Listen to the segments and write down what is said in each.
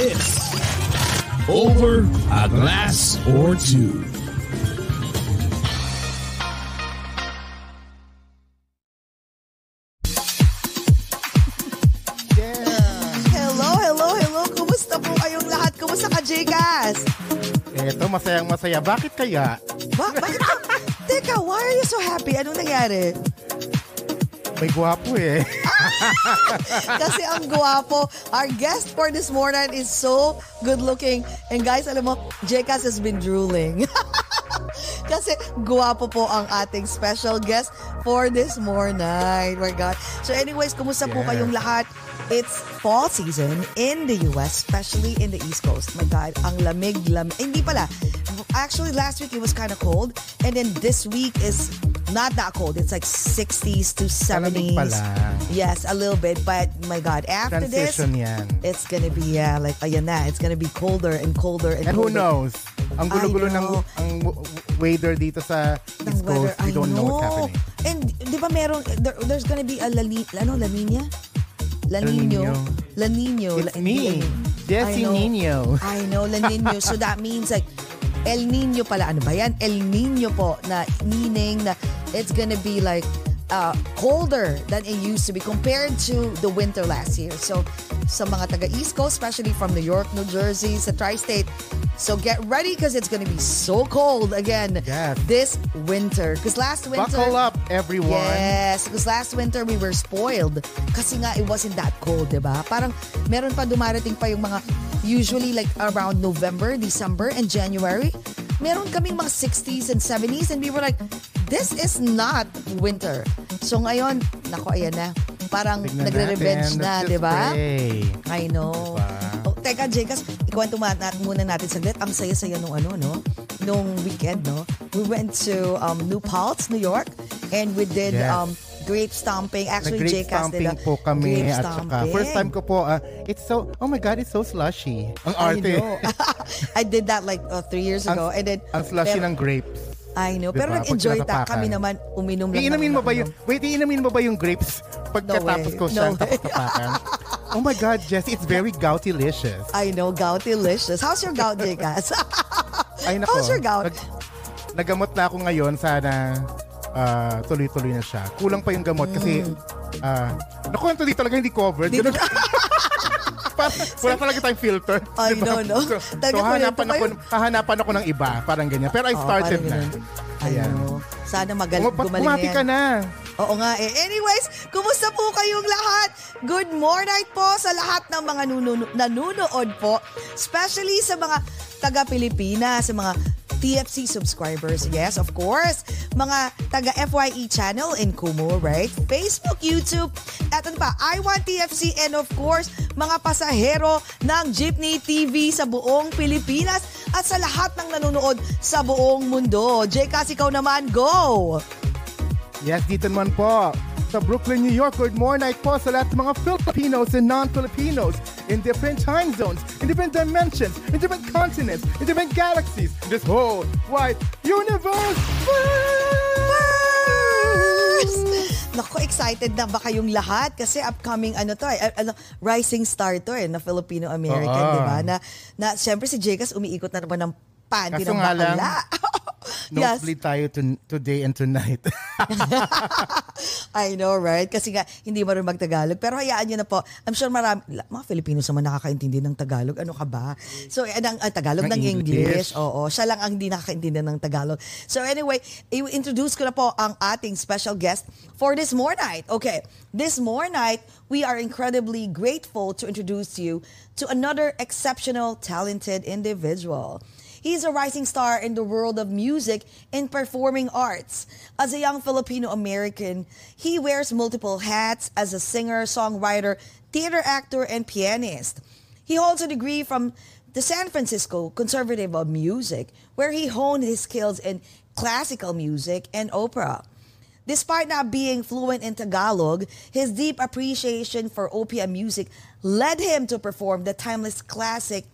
Is Over a Glass or Two. Hello, hello, hello. Kumusta po kayong lahat? Kumusta ka, Jcas? Eto, masayang masaya. Bakit kaya? Ba bakit? Teka, why are you so happy? Anong nangyari? May gwapo eh. Kasi ang guwapo. Our guest for this morning is so good looking. And guys, alam mo, Jcas has been drooling. Kasi guwapo po ang ating special guest for this morning. My God. So anyways, kumusta po Yes. kayong lahat? It's fall season in the US, especially in the East Coast. My God, ang lamig, lamig. Hindi pala. Actually, last week it was kind of cold. And then this week is not that cold. It's like 60s to 70s. Malamig pa lang. Yes, a little bit. But my God, after this, Transition yan. it's gonna be, yeah, like, ayan na. It's gonna be colder and colder and And who colder. knows? Ang gulo-gulo ng ang weather dito sa East weather. Coast. We I don't know what's know. happening. And di ba meron, there, there's gonna be a La, ano, La Nina? La Nino. La Nino. It's La, me, La Ni- Jesse I know. Nino. I know, La Nino. so that means like, El Nino pala. Ano ba yan? El Nino po na meaning na it's gonna be like uh, colder than it used to be compared to the winter last year. So sa mga taga East Coast, especially from New York, New Jersey, sa Tri-State, so get ready because it's gonna be so cold again Yes. this winter. Because last winter... Buckle up, everyone. Yes, because last winter we were spoiled kasi nga it wasn't that cold, 'di ba? Parang meron pa dumarating pa yung mga usually like around November, December and January. Meron kaming mga 60s and 70s and we were like this is not winter. So ngayon, nako ayan na. Parang Tignan nagre-revenge natin. na, 'di ba? I know. Diba? Oh, teka, Jekas, ikwento mo nat muna natin saglit. Ang saya-saya nung ano, no? Nung weekend, no? We went to um, New Paltz, New York, and we did Yes. um, grape stomping. Actually, Nag-grape Jekas did stomping po kami grape at saka stomping. first time ko po, ah, it's so, oh my God, it's so slushy. Ang I arte. know. I did that like uh, three years ago. and then, Ang slushy pero- ng grapes. I know. Diba? Pero Pag nag-enjoy ta. Kami naman, uminom lang. Iinamin mo ba yung, wait, iinamin mo ba yung grapes pagkatapos way. ko No siyang way. tapak-tapakan? oh my God, Jessie, it's very gout-delicious. I know, gout delicious. How's your gout, Jekas? Ay nako. How's your gout? Nag, nagamot na ako ngayon, sana ah, tuloy-tuloy na siya. Kulang pa yung gamot kasi, ah, nakwento di talaga hindi covered. Mm. Ganun- Parang wala talaga tayong filter. I Diba? know, no? So, so hahanapan, ako, hahanapan ako ng iba, parang ganyan. Pero I started parang na. ganun. Ayan. Ano, sana magaling, gumaling na ka yan. na. Oo nga eh. Anyways, kumusta po kayong lahat? Good morning po sa lahat ng mga nununo- nanunood po. Especially sa mga taga-Pilipinas, sa mga TFC subscribers. Yes, of course. Mga taga FYE channel in Kumu, right? Facebook, YouTube, at ano pa, I Want TFC and of course, mga pasahero ng Jeepney TV sa buong Pilipinas at sa lahat ng nanonood sa buong mundo. Jcas, ikaw naman, go! Yes, dito naman po. Sa Brooklyn, New York, good morning po sa lahat ng mga Filipinos and non-Filipinos in different time zones, in different dimensions, in different continents, in different galaxies, in this whole wide universe. Nako, excited na ba kayong lahat? Kasi upcoming ano to eh, ano, rising star to eh, na Filipino-American, Oo. di ba? Na, na, syempre si Jekas umiikot na naman ng panty Kaso ng nga lang, bakla. Yes. Nosebleed tayo to, today and tonight. I know, right? Kasi nga, hindi rin magtagalog. Pero hayaan nyo na po. I'm sure marami, mga Filipinos naman nakakaintindi ng Tagalog. Ano ka ba? So, eh, ng, ah, Tagalog ng Ng English. English. Oo, siya lang ang hindi nakakaintindi ng Tagalog. So anyway, i-introduce ko na po ang ating special guest for this more night. Okay, this more night, we are incredibly grateful to introduce you to another exceptional, talented individual. He's a rising star in the world of music and performing arts. As a young Filipino American, he wears multiple hats as a singer, songwriter, theater actor, and pianist. He holds a degree from the San Francisco Conservatory of Music, where he honed his skills in classical music and opera. Despite not being fluent in Tagalog, his deep appreciation for OPM music led him to perform the timeless classic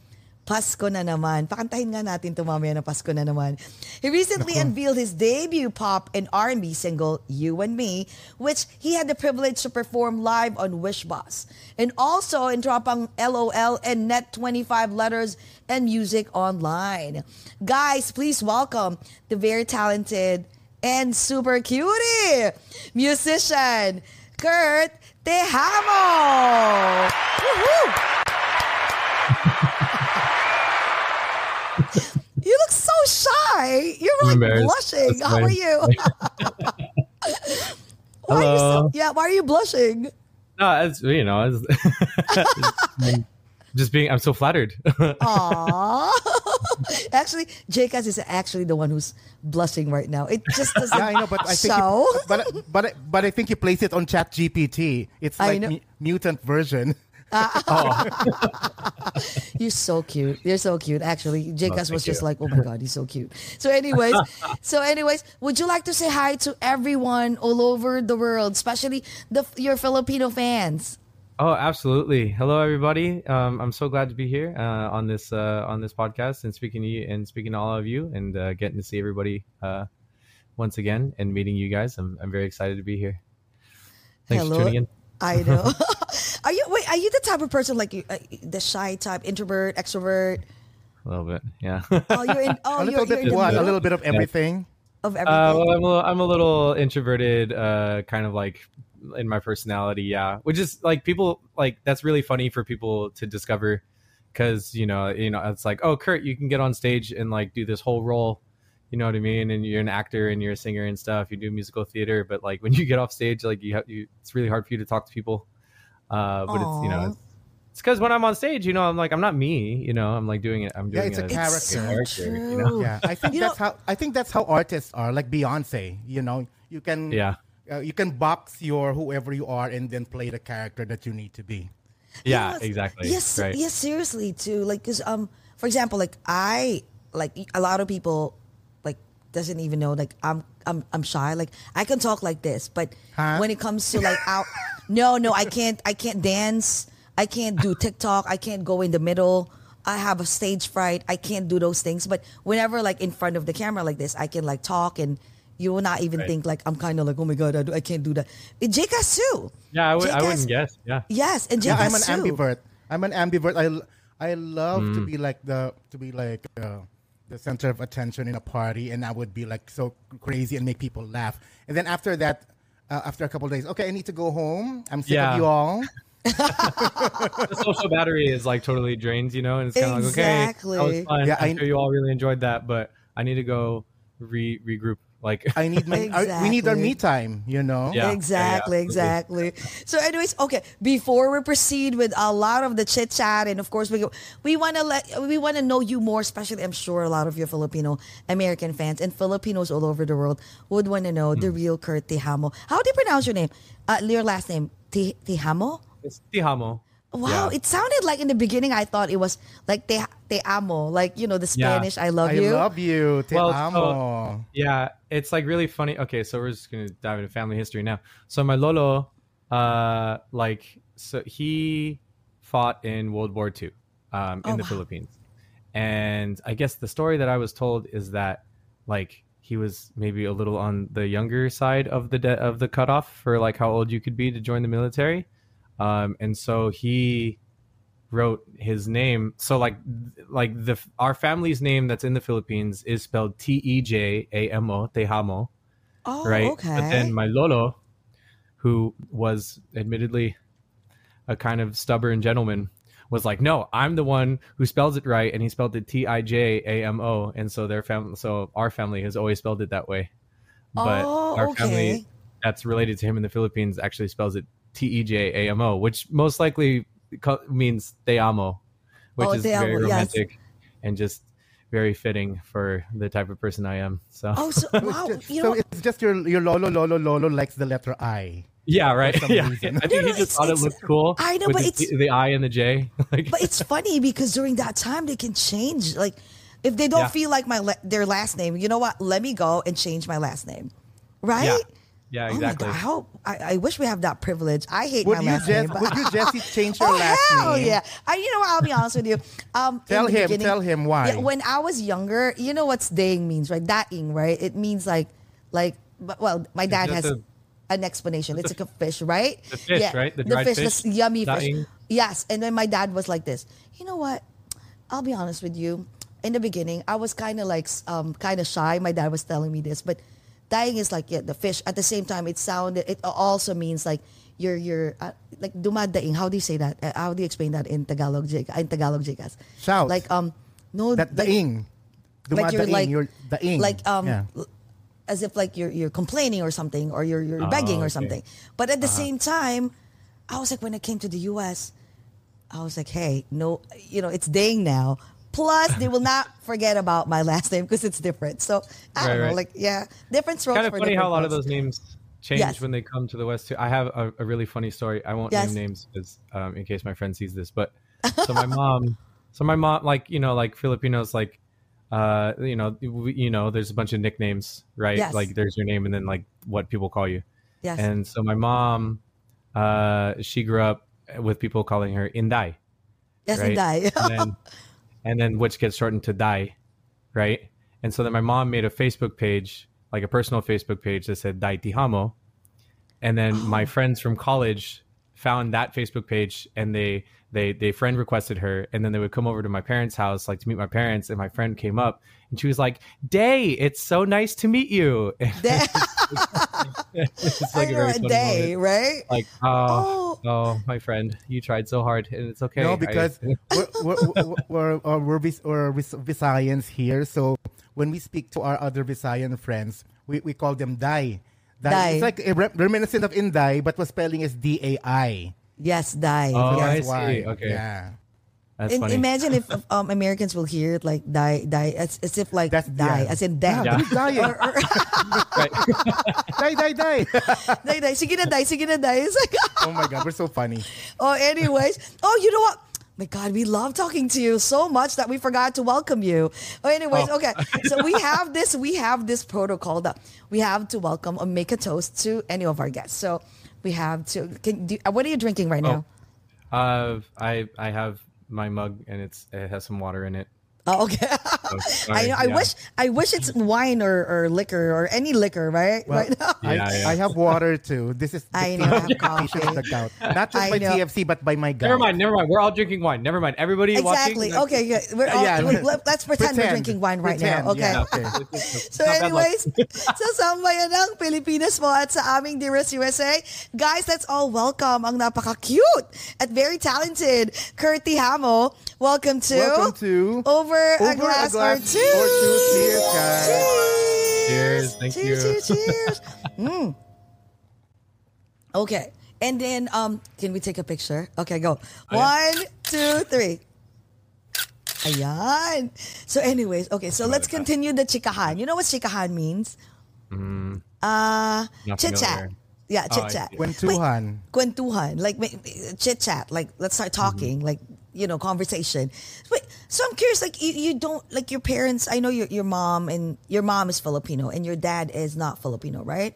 Pasko na naman. Pakantahin nga natin ito mamaya na Pasko na naman. He recently unveiled his debut pop and R&B single, You and Me, which he had the privilege to perform live on Wishboss. And also in Tropang LOL and Net 25 Letters and Music Online. Guys, please welcome the very talented and super cutie musician, Kurt Tejamo! Woohoo! You look so shy. You're I'm like blushing. That's How are you? why are you so, yeah, why are you blushing? No, it's you know, it's, just being. I'm so flattered. Aww. actually, Jcas is actually the one who's blushing right now. It just doesn't yeah, I know, but I think show. you, but but but I think you place it on Chat GPT. It's I like know. mutant version. You're so cute. You're so cute. Actually, Jcas thank was just like, oh my god, he's so cute. So, anyways, so anyways, would you like to say hi to everyone all over the world, especially the your Filipino fans? oh, absolutely. Hello, everybody. Um, I'm so glad to be here uh, on this uh, on this podcast and speaking to you and speaking to all of you and uh, getting to see everybody uh, once again and meeting you guys. I'm I'm very excited to be here. Thanks Hello. for tuning in. I know. are you wait? Are you the type of person like you, uh, the shy type, introvert, extrovert? A little bit, yeah. Oh, you're in. Oh, a you're, little you're bit in the what? A little bit of everything. of everything. Uh, well, I'm a, I'm a little introverted, uh, kind of like in my personality, yeah. Which is like people like that's really funny for people to discover, because you know, you know, it's like, oh, Kurt, you can get on stage and like do this whole role, you know what I mean? And you're an actor and you're a singer and stuff. You do musical theater, but like when you get off stage, like you have you, it's really hard for you to talk to people. Uh, but it's you know. It's, it's because when I'm on stage, you know, I'm like I'm not me, you know. I'm like doing it. I'm Yeah, doing it's a it it's so character. true. you know? Yeah, I think that's how I think that's how artists are. Like Beyonce, you know, you can Yeah. uh, you can box your whoever you are and then play the character that you need to be. Yeah, Yes. exactly. Yes, right. yes, seriously too. Like, cause um, for example, like I like a lot of people like doesn't even know like I'm I'm I'm shy. Like I can talk like this, but Huh? when it comes to like out, no, no, I can't. I can't dance. I can't do TikTok. I can't go in the middle. I have a stage fright. I can't do those things. But whenever like in front of the camera like this, I can like talk and. You will not even Right. think like I'm kind of like oh my god I, do, I can't do that. It Jcas too. Yeah, I would. I Jcas- wouldn't guess. Yeah. Yes, and Yeah, Jcas I'm an too. ambivert. I'm an ambivert. I I love to Mm. be like the to be like uh, the center of attention in a party, and I would be like so crazy and make people laugh. And then after that, uh, after a couple of days, okay, I need to go home. I'm sick Yeah. of you all. the social battery is like totally drained, you know, and it's kind of like okay, that was fun. Yeah, I'm I- sure you all really enjoyed that, but I need to go re regroup. Like, I need my. our- we need our Exactly. me time. You know. Yeah. exactly, yeah, exactly. So, anyways, okay. Before we proceed with a lot of the chit chat, and of course, we we want to let we want to know you more. Especially, I'm sure a lot of your Filipino American fans and Filipinos all over the world would want to know the Hmm. real Kurt Tijamo. How do you pronounce your name? Uh, your last name, Te- Tejamo. it's Tijamo. Wow, Yeah. it sounded like in the beginning I thought it was like te, te amo, like you know the Yeah. Spanish I love I you. I love you. Te Well, amo. so- Yeah, it's like really funny. Okay, so we're just gonna dive into family history now. So my lolo, uh, like, so he fought in World War II, um, in Oh, the wow. Philippines, and I guess the story that I was told is that, like, he was maybe a little on the younger side of the de- of the cutoff for like how old you could be to join the military, um, and so he wrote his name. So like like the our family's name that's in the Philippines is spelled T E J A M O Tejamo, Oh, right? okay. But then my lolo, who was admittedly a kind of stubborn gentleman, was like, "No, I'm the one who spells it right," and he spelled it T I J A M O, and so their family, so our family has always spelled it that way. But Oh, our okay. family that's related to him in the Philippines actually spells it T E J A M O, which most likely co- means te amo, which Oh, is te very amo, yes. romantic and just very fitting for the type of person I am. So Oh, so wow, Just- so it's just your your lolo lolo lolo likes the letter I. yeah, right. some Yeah. reason. I think No, he no, just it's- thought it it's- looked cool. I know, with but the, it's- the I and the J. like, but it's funny because during that time they can change. Like, if they don't Yeah. feel like my la- their last name, you know what? Let me go and change my last name, right? yeah, yeah, Oh exactly. God, I hope I, I wish we have that privilege. I hate Would my last Jess, name. but- would you Jesse change your oh last hell name? yeah! I, you know what? I'll be honest with you. Um, Tell him, tell him why. Yeah, when I was younger, you know what's daing means, right? Daing, right? It means like, like, but well, my dad has a- an explanation. It's like a fish, right? The fish, right? The dried fish, fish? the yummy fish. Daing. Yes, and then my dad was like this. You know what? I'll be honest with you. In the beginning, I was kind of like, um, kind of shy. My dad was telling me this, but dying is like yeah, the fish. At the same time, it sounded. It also means like you're you're uh, like dumadaing. How do you say that? Uh, how do you explain that in Tagalog, Jake? In Tagalog, Jcas? Shout. Like um, no, That the like, ing. like you're like you're the ing. like um Yeah. as if like you're you're complaining or something or you're you're Oh, begging or okay. something but at the same time i was like when i came to the us i was like hey no you know it's daying now plus they will not forget about my last name because it's different so i don't know right. like yeah different strokes kind of funny how a lot of those names change Yes. when they come to the west too. I have a, a really funny story. I won't Yes. name names because um, in case my friend sees this. But so my mom, so my mom, like you know, like Filipinos, like uh, you know, we, you know, there's a bunch of nicknames, right? Yes. Like there's your name and then like what people call you. yes And so my mom, uh, she grew up with people calling her Inday, yes right? and die and then, and then which gets shortened to Dai, right? And so then my mom made a Facebook page, like a personal Facebook page that said Dai Tijamo. And then my friends from college found that Facebook page and they they they friend requested her and then they would come over to my parents' house like to meet my parents and my friend came up and she was like, "Day, it's so nice to meet you." Day- it's like a know very a funny day moment. right Like, oh, oh, my friend, you tried so hard and it's okay. No, because we're, we're, we're, we're, uh, we're, Vis- we're Visayans here. So when we speak to our other Visayan friends, we, we call them Dai. Dai. Dai. It's like a re- reminiscent of Inday, but was spelling is D A I. yes die Oh, yes. I That's why. see. Okay. Yeah. that's And funny. imagine if um, Americans will hear it like die, die, as, as if like That's- die, yeah. as in death. Yeah, Yeah. dying. Or- or- die, die, die. die, die, sige na die, sige na die. It's like, oh my God, we're so funny. oh, anyways. Oh, you know what? My God, we love talking to you so much that we forgot to welcome you. Oh, anyways, okay. So we have this, we have this protocol that we have to welcome or make a toast to any of our guests. So we have to. Can do, what are you drinking right now? Uh, I I have my mug and it's it has some water in it. Oh, okay. So, I know. I yeah. wish. I wish it's wine or, or liquor or any liquor, right? Well, right now. I, Yeah, yeah. I have water too. This is the I know, I have coffee. the gout. Not just I by know. TFC, but by my gout. Never mind, never mind. We're all drinking wine. Never mind. Everybody Exactly. watching. Okay. Yeah. We're all, Yeah. we- let- let's pretend, we're drinking wine right Pretend, now. Okay. yeah. Okay. So Not bad luck. anyways, sa sambayan ng Pilipinas mo at sa aming Dearest USA, guys, let's all welcome ang napaka-cute at very talented Kurt Tijamo. Welcome to, Welcome to Over, a Over a Glass, Glass or Two. or Two. Cheers, guys. Cheers. Cheers. Thank cheers, you. Cheers, cheers, Mm. Okay. And then, um, can we take a picture? Okay, go. Oh, yeah. One, two, three. Ayan. So anyways, okay, so let's continue the chikahan. You know what chikahan means? Uh, Not chit chat. familiar. Yeah, Oh, chit I chat. see. Kwentuhan. Kwentuhan. Like chit chat. Like let's start talking. Like you know, conversation. Wait, so I'm curious. Like you, you don't like your parents. I know your your mom and your mom is Filipino and your dad is not Filipino, right?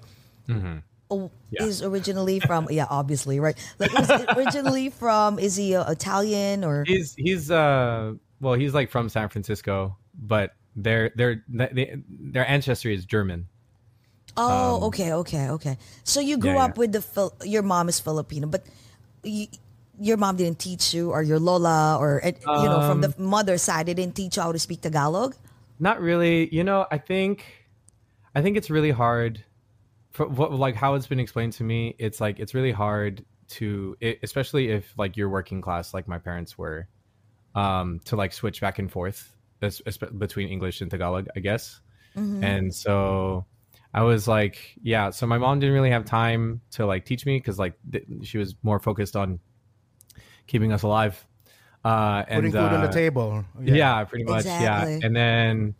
Oh, Yeah. Is originally from yeah, obviously, right? Like originally from is he uh, Italian or He's he's uh well he's like from San Francisco, but their their their, their ancestry is German. Oh, Um, okay, okay, okay. So you grew yeah, up yeah. with the your mom is Filipino, but you, your mom didn't teach you, or your lola, or uh, you know, from the mother side, they didn't teach you how to speak Tagalog. Not really. You know, I think, I think it's really hard. For what, like how it's been explained to me, it's like it's really hard to, it, especially if like you're working class, like my parents were, um, to like switch back and forth es- es- between English and Tagalog, I guess. And so I was like, yeah. So my mom didn't really have time to like teach me because like th- she was more focused on keeping us alive. Uh, and Putting food on the uh, table. yeah, pretty much Exactly. yeah and then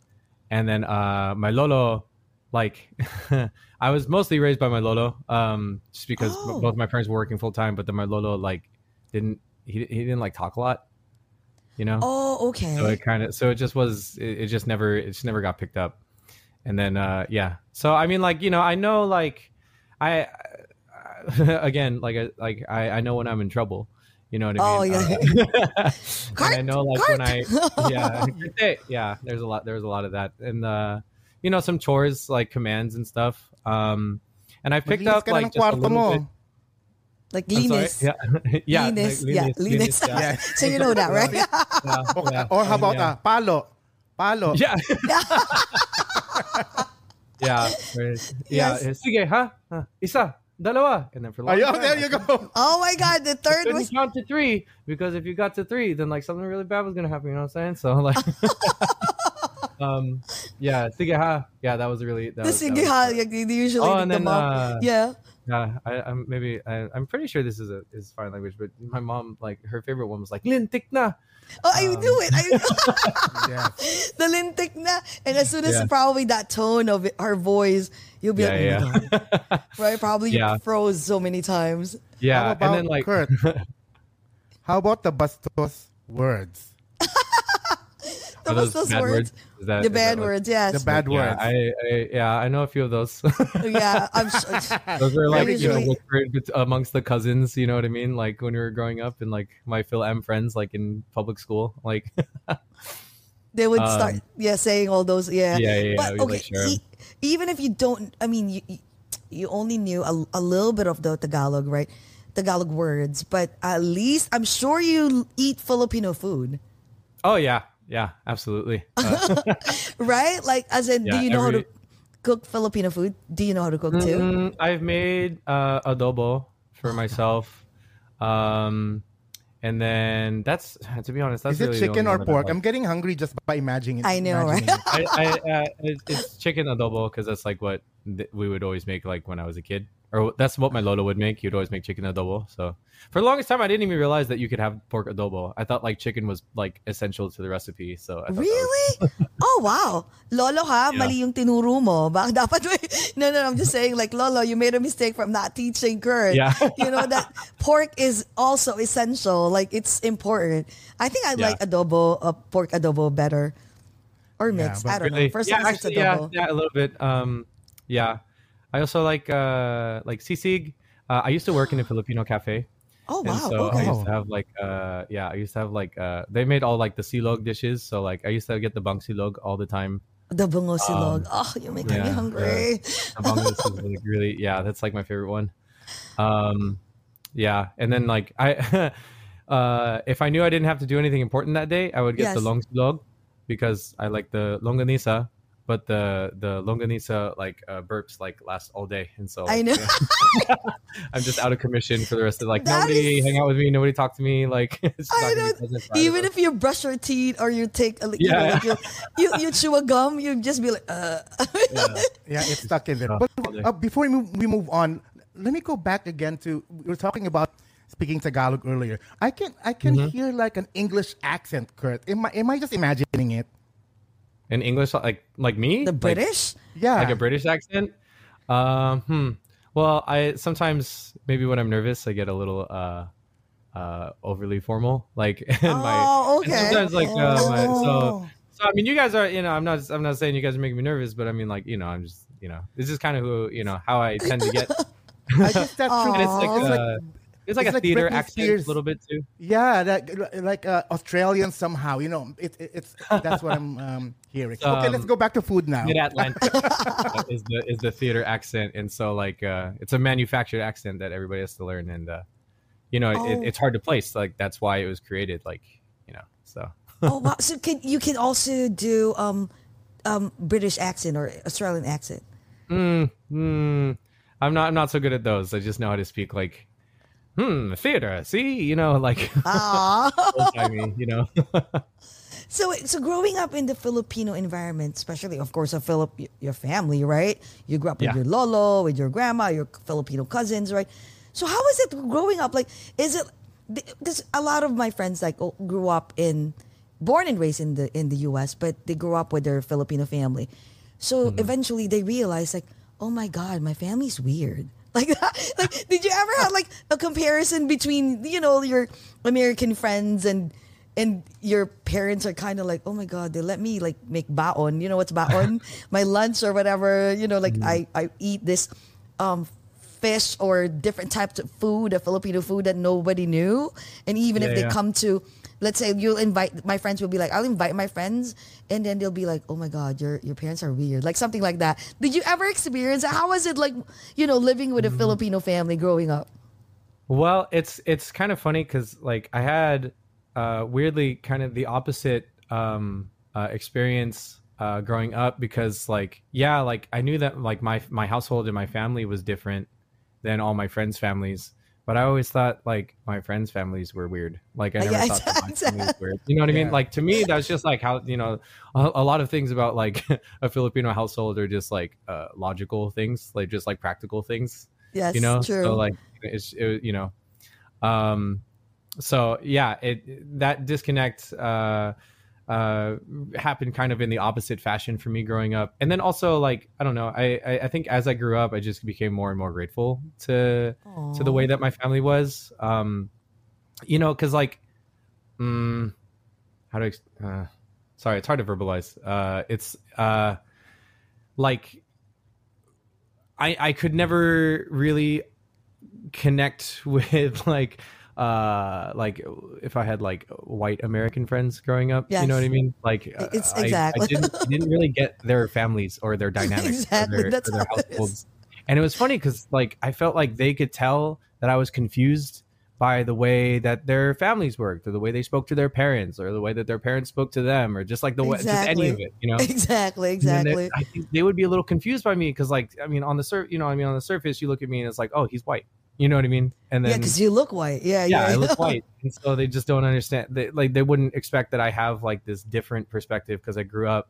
and then uh my lolo like i was mostly raised by my lolo um just because Oh. both my parents were working full-time but then my lolo like didn't he, he didn't like talk a lot you know Oh, okay. so it kind of so it just was it, it just never it just never got picked up and then uh yeah so i mean like you know i know like i again like I, like i i know when i'm in trouble you know what i mean? Oh, yeah. Uh, Cart, and i know like cart. when i yeah yeah there's a lot there's a lot of that and uh you know some chores like commands and stuff um and i picked Maglinis up like ng just a little mo. bit like I'm sorry? yeah yeah Linis, like, yeah, linis, linis. linis, yeah. so you know that, right? Yeah, Or, yeah. or how about yeah. uh, palo? Palo. Yeah. yeah. whereas- Yeah. Yes. Sige, ha? Ah, Isa, dalawa. And then for long Ayun, there you go. oh my God, the third couldn't was count to three because if you got to three, then like something really bad was gonna happen. You know what I'm saying? So like, um, yeah, sigeha. Yeah, that was really that the was, that was- they usually Oh, and the then, mom. uh, yeah. Yeah, I, I'm maybe I, I'm pretty sure this is a is foreign language, but my mom like her favorite one was like lintik na. Oh, I um, knew it. I Yeah. the lintik na. And as soon as Yeah. probably that tone of it, her voice, you'll be Yeah, like, oh my God. right? Probably Yeah. froze so many times. yeah, How about and then like Kurt? How about the bastos words? are Those, those those words. Is that- The is that bad what- words, yes. The bad Yeah, words. I, I yeah, I know a few of those. yeah, I'm sure. those are like you know Usually- whispered bet- amongst the cousins. You know what I mean? Like when we were growing up and like my FilAm friends, like in public school. Like They would Um, start, yeah, saying all those, yeah. Yeah, yeah, yeah, But we'd, okay, like, share 'em. e- even if you don't, I mean, you, you- you only knew a, a little bit of the Tagalog, right? Tagalog words, but at least I'm sure you eat Filipino food, oh yeah, yeah, absolutely. Uh, right? Like, as in, do you know how to cook Filipino food? Do you know how to cook too? mm, I've made uh, adobo for myself. Um, and then that's to be honest, that's Is it really chicken or one that I pork? I'm getting hungry just by imagining. It, I know, right? imagining it. I, I, uh, it- it's chicken adobo because that's like what th- we would always make like when I was a kid, or that's what my Lola would make. You'd always make chicken adobo. So for the longest time, I didn't even realize that you could have pork adobo. I thought like chicken was like essential to the recipe. So I thought was- Really? oh, wow. Lolo ha, Yeah. mali yung tinuro mo. Bak dapat may, no, no, I'm just saying like, Lolo, you made a mistake from not teaching Kurt. Yeah. you know, that pork is also essential. Like, it's important. I think I Yeah. like adobo, uh, pork adobo better. Or mix. but I don't know. First yeah, time it's actually, yeah, yeah, a little bit. Um, yeah, I also like uh like sisig. Uh, I used to work in a Filipino cafe. Oh, And wow. so I used to have like uh yeah, I used to have like uh they made all like the silog dishes. So like I used to get the bang silog all the time. The ngo silog. oh, you make me um, yeah, hungry. The bang is like really yeah, that's like my favorite one. Um yeah, and then like I uh if I knew I didn't have to do anything important that day, I would get the Yes. long silog because I like the longanisa. But the the longanisa like uh, burps like last all day, and so I like, know. I'm just out of commission for the rest of like That nobody is- hang out with me, nobody talk to me. Like it's just I not know. Even if you brush your teeth or you take, a, you know, Yeah. like you, you, you chew a gum, you just be like, uh. Yeah, it's stuck in there. But uh, before we move, we move on, let me go back again to we were talking about speaking Tagalog earlier. I can I can Mm-hmm. hear like an English accent, Kurt. Am I am I just imagining it? In English, like like me, The Like- British? Yeah. like a British accent. Um, hmm. Well, I sometimes maybe when I'm nervous, I get a little uh, uh, overly formal. Like in my Oh, and okay. sometimes like uh, my, Oh. so so I mean, you guys are you know I'm not I'm not saying you guys are making me nervous, but I mean like you know I'm just you know this is kind of who you know how I tend to get. I guess that's true. and it's like It's uh, it's like it's a like theater Britney accent Spears. a little bit too. Yeah, that, like uh, Australian somehow. You know, it, it, it's that's what I'm um, hearing. okay, Um, let's go back to food now. Mid Atlantic is the is the theater accent, and so like uh, it's a manufactured accent that everybody has to learn, and uh, you know, Oh. it, it's hard to place. Like that's why it was created. Like you know, so oh wow! So can you can also do um um British accent or Australian accent? mm, I'm not I'm not so good at those. I just know how to speak like hmm theater. See, you know, like Ah. old-timey, you know. So, so growing up in the Filipino environment, especially, of course, of Philip, your family, right? You grew up with Yeah. your lolo, with your grandma, your Filipino cousins, right? So, how is it growing up? Like, is it? Because a lot of my friends like grew up in, born and raised in the in the U.S., but they grew up with their Filipino family. So eventually, they realized like, oh my God, my family's weird. Like that. Like, did you ever have like a comparison between you know your American friends and and your parents are kind of like, oh my god, they let me like make baon. You know what's baon? my lunch or whatever. You know, like I I eat this um fish or different types of food, a Filipino food that nobody knew. And even if they yeah. come to, let's say you'll invite my friends will be like, I'll invite my friends, and then they'll be like, oh my god, your your parents are weird, like something like that. Did you ever experience that? How was it like, you know, living with a Filipino family growing up? Well, it's it's kind of funny because like I had uh, weirdly kind of the opposite um, uh, experience uh, growing up because like yeah like I knew that like my my household and my family was different than all my friends' families, but I always thought like my friends' families were weird. Like I Uh, never yeah, thought that my family was weird. You know what I mean? Like to me, that's just like how you know a, a lot of things about like a Filipino household are just like uh, logical things, like just like practical things Yes, you know true. so like it's it, you know um so yeah it that disconnect uh uh happened kind of in the opposite fashion for me growing up. And then also like i don't know i i, I think as i grew up i just became more and more grateful to to the way that my family was. Um you know because like mm, how do ex- uh, sorry it's hard to verbalize. Uh it's uh like i i could never really connect with like uh like if i had like white american friends growing up you know what i mean? Like It's- I- exactly. I, didn't, I didn't really get their families or their dynamics Exactly, or their, that's or their how it and it was funny because like i felt like they could tell that i was confused by the way that their families worked or the way they spoke to their parents or the way that their parents spoke to them or just like the way just any of it you know? Exactly, exactly. they- I think they would be a little confused by me because, like, I mean, on the sur- you know, I mean, on the surface, you look at me and it's like, oh, he's white. You know what I mean? And then, yeah, because you look white. Yeah, yeah, yeah. I look white, and so they just don't understand. They, like, they wouldn't expect that I have like this different perspective because I grew up,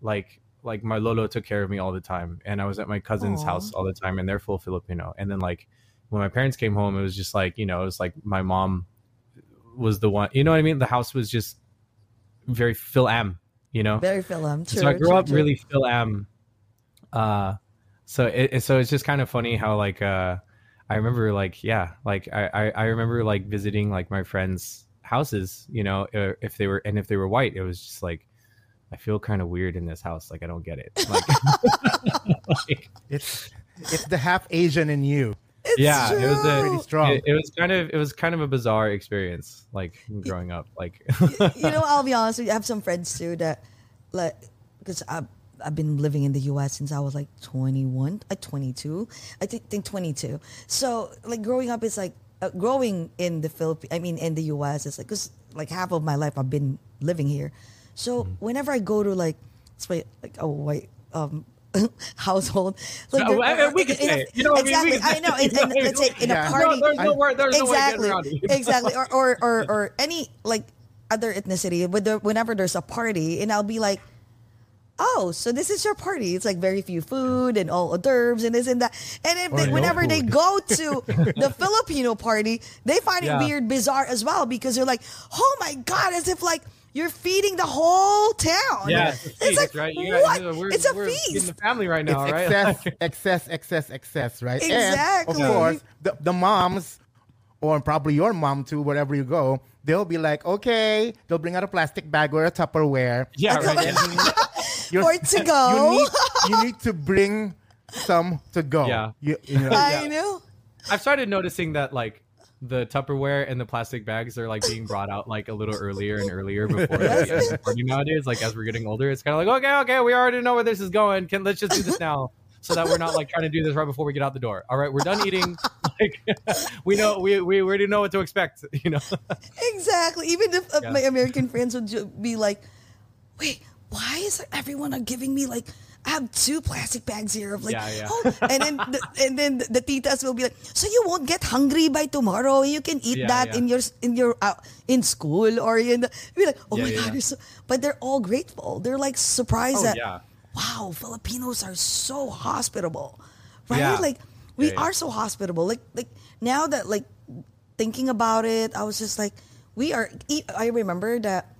like, like my lolo took care of me all the time, and I was at my cousin's Aw. house all the time, and they're full Filipino. And then, like, when my parents came home, it was just like, you know, it was like my mom was the one. You know what I mean? The house was just very FilAm. You know, Very film. True, so I grew true, up true. really FilAm. Uh, so it- so it's just kind of funny how like uh, I remember like yeah like I, I I remember like visiting like my friends' houses you know uh, if they were and if they were white it was just like I feel kind of weird in this house like I don't get it like, like, It's it's the half Asian in you. It's yeah it was a Pretty strong. It, it was kind of it was kind of a bizarre experience like growing up like you know, I'll be honest with you. I have some friends too that, like, because I've, I've been living in the U.S. since I was like 21, like 22. I think, think 22. So, like, growing up is like, uh, growing in the Philippines, I mean, in the U.S., it's like, because like half of my life I've been living here. So, whenever I go to like, like a white, um, household like No, I- I- we can say. You know I mean? Exactly I know in, in, let's say in Yeah. a No, party there's no word there's no exactly, getting exactly, or, or or or any like other ethnicity. But whenever there's a party, and I'll be like, "Oh, so this is your party?" It's like very few food and all hors d'oeuvres and this and that. And if Or they, no whenever they go to the Filipino party, they find it weird, bizarre as well because they're like, "Oh my god!" As if like. You're feeding the whole town. yeah it's, a It's feast, like, right you what? guys, we're, it's a we're in the family right It's now right excess, excess, excess, excess, right? Exactly. And of course, the, the moms, or probably your mom too, wherever you go, they'll be like, okay, they'll bring out a plastic bag or a Tupperware. yeah right And you're- to go. You need, you need to bring some to go. Yeah. You, you know, I know. I've started noticing that like the Tupperware and the plastic bags are like being brought out like a little earlier and earlier before the party nowadays. Like as we're getting older, it's kind of like okay, okay, we already know where this is going. Can let's just do this now so that we're not like trying to do this right before we get out the door. All right, we're done eating. like we know we we already know what to expect. You know. Exactly. Even if uh, Yeah. my American friends would ju- be like, "Wait, why is everyone giving me like?" I have two plastic bags here of like, Yeah, yeah. oh, and then the, and then the titas will be like, so you won't get hungry by tomorrow. You can eat Yeah, that in your in your uh, in school or in the, be like, oh my god, you're so, but they're all grateful. They're like surprised Oh that yeah. wow, Filipinos are so hospitable, right? Like we are so hospitable. Like like now that like thinking about it, I was just like, we are. I remember that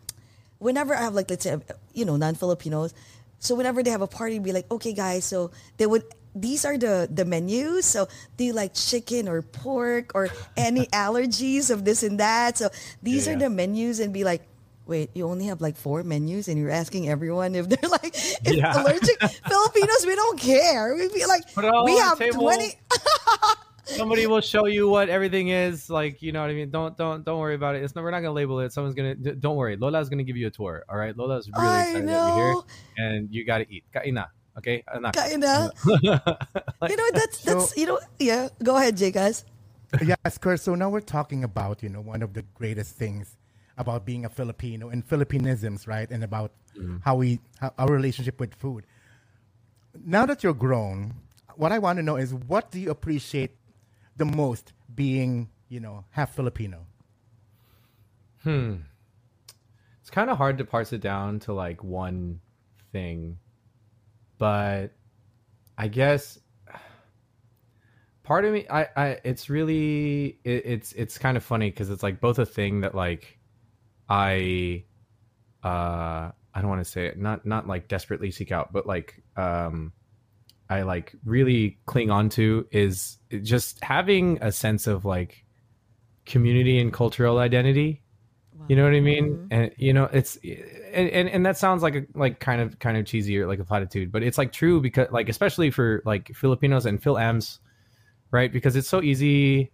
whenever I have like let's say uh, you know non-Filipinos, so whenever they have a party, be like, okay guys, so they would. These are the the menus. So do you like chicken or pork or any allergies of this and that? So these Yeah, are yeah. the menus, and be like. Wait, you only have like four menus, and you're asking everyone if they're like if Yeah. allergic. Filipinos, we don't care. We be like, Put it all we have twenty. Somebody will show you what everything is. Like you know what I mean. Don't don't don't worry about it. It's not. We're not gonna label it. Someone's gonna. Don't worry. Lola's gonna give you a tour. All right. Lola's really I excited that you're here, know. and you gotta eat. Kain na. Okay. Anak. Kinda. you know that's that's you know yeah. Go ahead, Jay, guys. yes, Kurt. So now we're talking about, you know, one of the greatest things about being a Filipino and Filipinisms, right? And about mm-hmm. how we, how, our relationship with food. Now that you're grown, what I want to know is what do you appreciate the most being, you know, half Filipino? Hmm. It's kind of hard to parse it down to like one thing but i guess part of me i i it's really it, it's it's kind of funny because it's like both a thing that like i uh i don't want to say it not not like desperately seek out but like um i like really cling on to is just having a sense of like community and cultural identity you know what I mean? Mm-hmm. And you know, it's and, and and that sounds like a like kind of kind of cheesy or like a platitude, but it's like true because like especially for like Filipinos and FilAm's, right? Because it's so easy.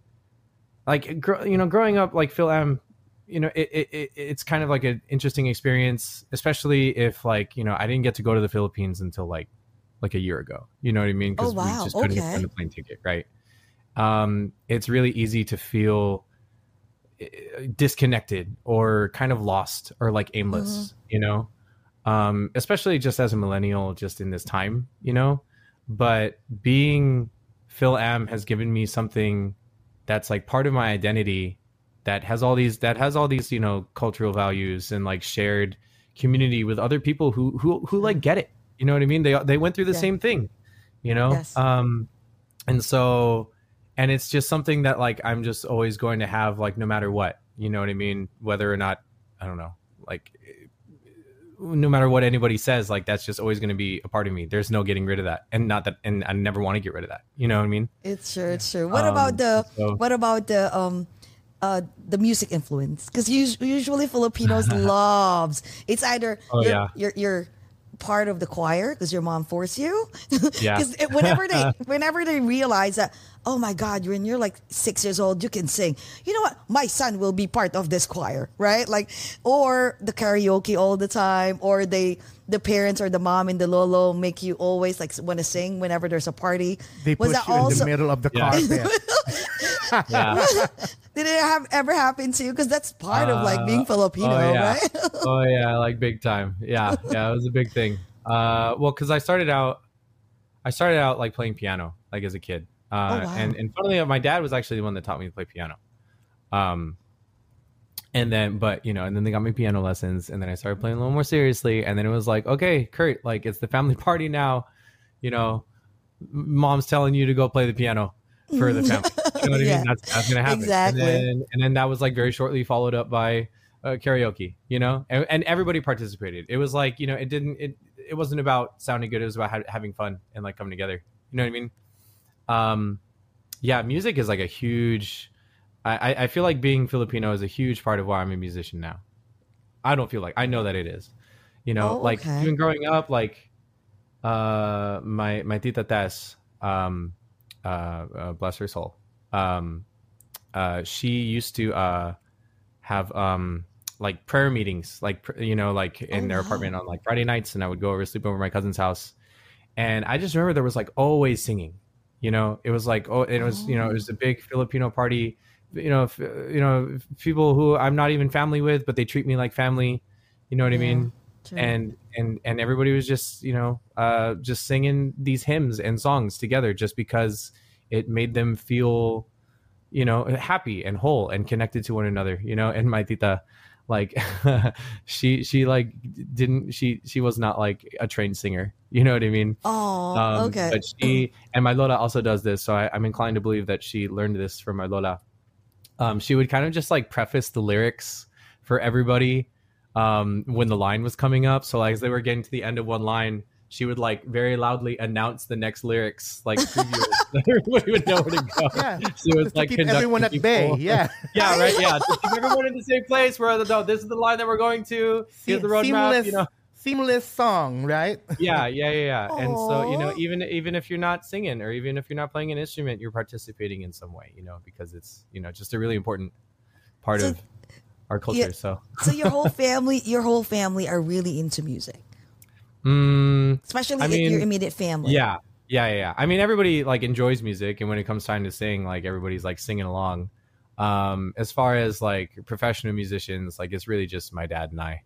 Like gr- you know, growing up like FilAm, you know, it, it, it it's kind of like an interesting experience, especially if like you know I didn't get to go to the Philippines until like like a year ago. You know what I mean? Oh, we wow. just couldn't Okay. find a plane ticket, right? Um, it's really easy to feel disconnected or kind of lost or like aimless you know um especially just as a millennial just in this time you know but being FilAm has given me something that's like part of my identity that has all these that has all these you know cultural values and like shared community with other people who who who like get it you know what i mean they they went through the Yeah. same thing you know Yes. um and so and it's just something that like i'm just always going to have like no matter what you know what i mean whether or not i don't know like no matter what anybody says like that's just always going to be a part of me there's no getting rid of that and not that and i never want to get rid of that you know what i mean It's true. It's true. What Um, about the so- what about the um uh the music influence? Because usually Filipinos loves it's either Oh, you're, yeah. you're you're part of the choir because your mom forced you. Yeah. Because whenever they whenever they realize that oh my god when you're like six years old you can sing you know what my son will be part of this choir right like or the karaoke all the time or they the parents or the mom and the lolo make you always like want to sing whenever there's a party They Was push that you in the middle of the Yeah. carpet. yeah Did it have ever happen to you? Because that's part of like Uh, being Filipino, oh, yeah. right? oh yeah like big time yeah yeah it was a big thing uh well because i started out i started out like playing piano like as a kid uh Oh, wow. and and funnily enough, my dad was actually the one that taught me to play piano um and then but you know and then they got me piano lessons and then i started playing a little more seriously and then it was like okay kurt like it's the family party now you know mom's telling you to go play the piano for the family you know what i mean? That's, that's gonna happen. Exactly. and then, and then that was like very shortly followed up by uh, karaoke you know? And, and everybody participated. It was like you know it didn't it it wasn't about sounding good. It was about ha- having fun and like coming together. You know what i mean? Um yeah music is like a huge I, I- I feel like being filipino is a huge part of why i'm a musician now. I don't feel like i know that it is. You know Oh, like okay. even growing up like uh my my tita tess um uh, uh bless her soul um uh she used to uh have um like prayer meetings like pr- you know like in Oh, their wow. apartment on like friday nights and i would go over sleep over my cousin's house and i just remember there was like always singing You know, it was like oh, it was you know it was a big Filipino party. You know, f- you know people who I'm not even family with, but they treat me like family. You know what I mean? true. and and and everybody was just you know uh just singing these hymns and songs together just because it made them feel you know happy and whole and connected to one another you know and my tita like she she like didn't she she was not like a trained singer you know what i mean Oh, um, okay. But she and my Lola also does this, so I, I'm inclined to believe that she learned this from my Lola. Um, she would kind of just like preface the lyrics for everybody um, when the line was coming up. So like as they were getting to the end of one line, she would like very loudly announce the next lyrics, like preview everybody would know where to go. Yeah. So it's Just to like keep everyone at people. bay. Yeah. yeah, right. Yeah, to keep everyone in the same place. Where the no, this is the line that we're going to. Here's the roadmap. seamless, You know. seamless song, right? yeah yeah yeah yeah and so you know even even if you're not singing or even if you're not playing an instrument you're participating in some way you know because it's you know just a really important part So- of our culture Yeah. so so your whole family, your whole family are really into music, mm, especially I if your immediate family. yeah yeah yeah yeah. I mean everybody like enjoys music and when it comes time to sing like everybody's like singing along. Um as far as like professional musicians like it's really just my dad and i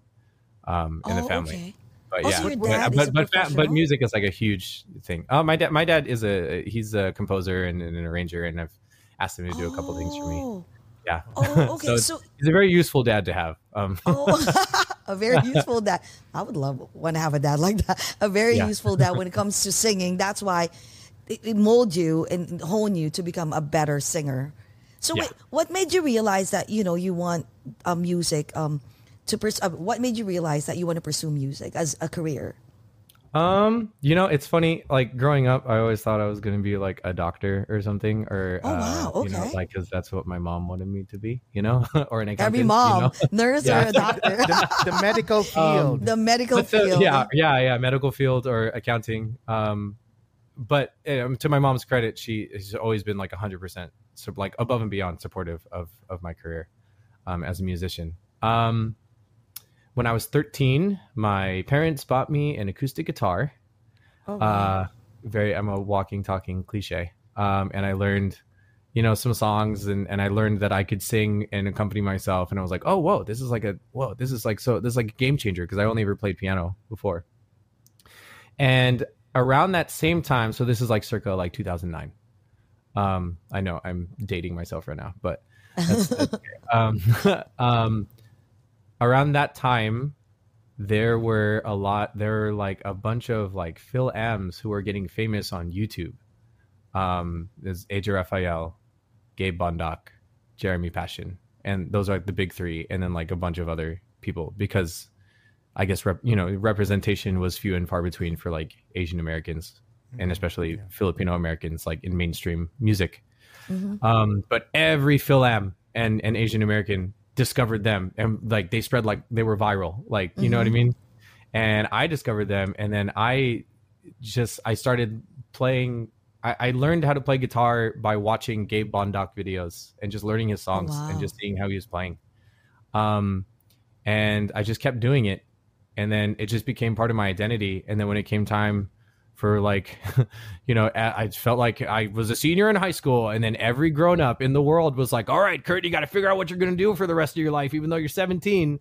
um in oh, the family. Okay. but Oh, yeah. so but but but, fa- but music is like a huge thing. Oh my dad my dad is a he's a composer and, and an arranger and i've asked him to do a couple things for me. Oh. yeah. Oh, okay. So so, he's a very useful dad to have. Um oh, a very useful dad. I would love want to have a dad like that. A very Yeah. useful dad when it comes to singing. That's why it, it mold you and hone you to become a better singer. So, Yeah. wait, what made you realize that you know you want uh, music? Um, to pers- uh, what made you realize that you want to pursue music as a career? Um you know it's funny like growing up i always thought i was going to be like a doctor or something or Oh, wow, uh, you know okay. like because that's what my mom wanted me to be you know or an accountant Every you mom, know? nurse Yeah. or a doctor, the, the medical field. the medical But the- field. yeah, yeah, yeah, medical field or accounting. Um, but um, to my mom's credit, she has always been like hundred percent, like above and beyond supportive of of my career um, as a musician. Um, when I was thirteen, my parents bought me an acoustic guitar. Oh. Uh, very, I'm a walking, talking cliche. Um, and I learned, you know, some songs, and and I learned that I could sing and accompany myself. And I was like, oh, whoa, this is like a whoa, this is like so, this is like a game changer because I only ever played piano before. And around that same time, so this is like circa like 2009. Um, I know I'm dating myself right now, but that's, that's okay. um, um, around that time, there were a lot. There were like a bunch of like FilAm's who were getting famous on YouTube. Um, there's AJ Rafael, Gabe Bondoc, Jeremy Passion, and those are like the big three, and then like a bunch of other people because I guess rep, you know representation was few and far between for like Asian Americans and especially Filipino Americans like in mainstream music. Um, but every FilAm and and Asian American discovered them and like they spread like they were viral, like you know what I mean. And I discovered them, and then I just I started playing. I, I learned how to play guitar by watching Gabe Bondoc videos and just learning his songs wow. and just seeing how he was playing. Um, and I just kept doing it, and then it just became part of my identity. And then when it came time for like, you know, i felt like I was a senior in high school, and then every grown up in the world was like, "All right, Kurt, you got to figure out what you're gonna do for the rest of your life, even though you're 17.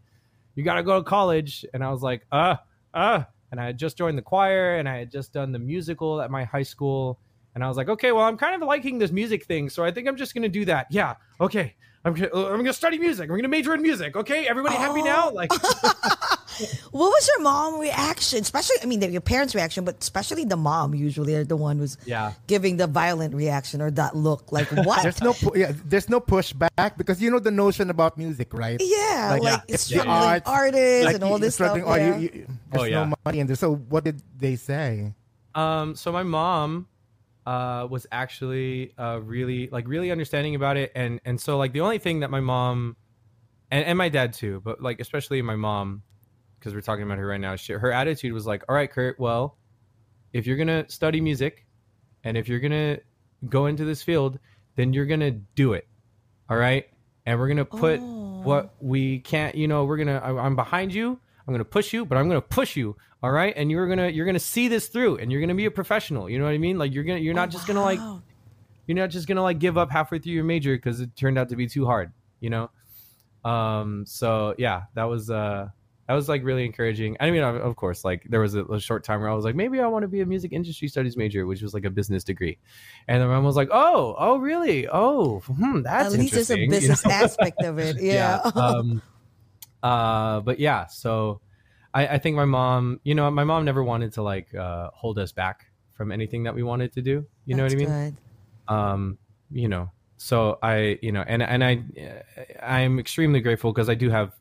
You got to go to college." And I was like, "Uh, uh," and I had just joined the choir, and I had just done the musical at my high school. And I was like, okay, well, I'm kind of liking this music thing, so I think I'm just gonna do that. Yeah, okay. I'm I'm gonna study music. I'm gonna major in music. Okay, everybody happy now? Like, What was your mom reaction? Especially, I mean, your parents' reaction, but especially the mom usually are the one who's yeah, giving the violent reaction or that look. Like what? There's no pu- yeah, there's no pushback because you know the notion about music, right? yeah, Like, like, yeah, it's it's the struggling arts, artists Like, and all this stuff. struggling art, yeah. you- you- there's Oh, yeah. no money in there. So what did they say? Um, so my mom uh, was actually uh, really like really understanding about it, and and so like the only thing that my mom and, and my dad too, but like especially my mom, because we're talking about her right now. She, her attitude was like, "All right, Kurt, well, if you're gonna study music, and if you're gonna go into this field, then you're gonna do it, all right, and we're gonna put Oh. what we can't. You know, we're gonna. I, I'm behind you. I'm gonna push you, but I'm gonna push you. All right, and you're gonna you're gonna see this through, and you're gonna be a professional. You know what I mean? Like you're gonna you're not just gonna like Wow. you're not just gonna like give up halfway through your major because it turned out to be too hard. You know. Um. So yeah, that was uh that was like really encouraging. I mean, of course, like there was a, a short time where I was like, maybe I want to be a music industry studies major, which was like a business degree, and then my mom was like, oh, oh, really? Oh, hmm, that's At least there's a interesting," you business know? aspect of it. Yeah. um, uh, but yeah, so I, I think my mom, you know, my mom never wanted to like uh, hold us back from anything that we wanted to do. You know what I mean? good. um you know so i you know and and i i'm extremely grateful because i do have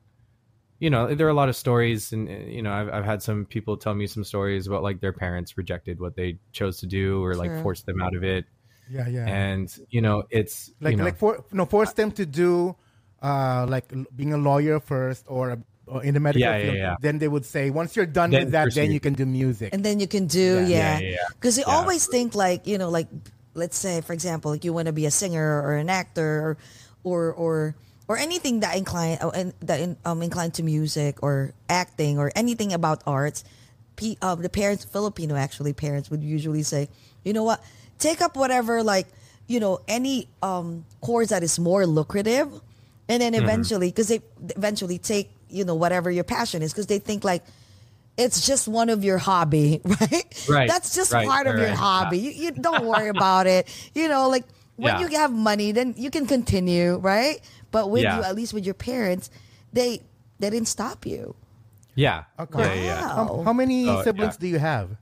you know there are a lot of stories and uh, you know I've, I've had some people tell me some stories about like their parents rejected what they chose to do or like Sure. forced them out of it Yeah, yeah. and you know it's like you know, like for no force them to do uh like being a lawyer first or, a, or in the medical Yeah, yeah, field yeah. then they would say once you're done Then with that then you can do music and then you can do Yeah. yeah Yeah, yeah, yeah. because they Yeah. always think like you know like let's say for example like you want to be a singer or an actor or or or, or anything that incline uh, that in, um inclined to music or acting or anything about arts P, um, the parents filipino actually parents would usually say you know what take up whatever like you know any um course that is more lucrative and then Mm-hmm. eventually because they eventually take you know whatever your passion is because they think like it's just one of your hobby, right? Right, That's just right, part of right, your right, hobby. You, you don't worry about it. You know, like when Yeah. you have money, then you can continue, right? But with Yeah. you, at least with your parents, they they didn't stop you. yeah Okay. yeah, yeah, yeah. Wow. how, how many Oh, siblings yeah. do you have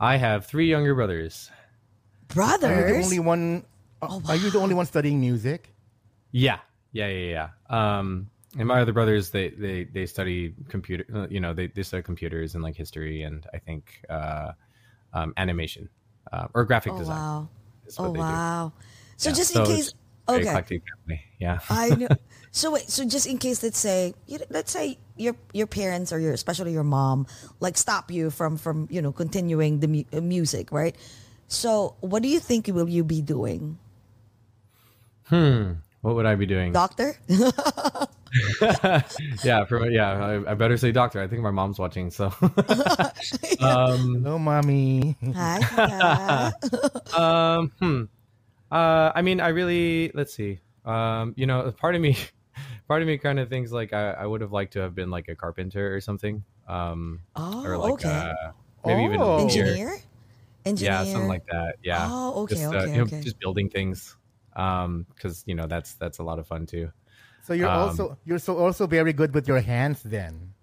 i have three younger brothers Brothers. are you the only one uh, Oh, are you the only one studying music Yeah, yeah, yeah, yeah. Um, and my other brothers, they they they study computer. uh, You know, they they study computers and like history and I think uh, um, animation uh, or graphic oh design. wow. Oh they do. wow. So Yeah, just in it's case very okay. eclectic family. Yeah. I know. So wait, so just in case, let's say, you, let's say your your parents or your especially your mom like stop you from from you know continuing the mu- uh, music, right? So what do you think will you be doing, hmm. What would I be doing? doctor? yeah, for, yeah. I, I better say doctor. I think my mom's watching. So, um, hello mommy Hi. Um, hmm. Uh, I mean, I really let's see. Um, you know, part of me, part of me kind of thinks like I, I would have liked to have been like a carpenter or something. Um, Oh, or like okay. uh, maybe even Oh. an engineer. Engineer. Engineer. Yeah, something like that. Yeah. Oh, okay, just, uh, okay, you know, just building things. Um, because you know that's that's a lot of fun too. so you're Um, also you're so also very good with your hands then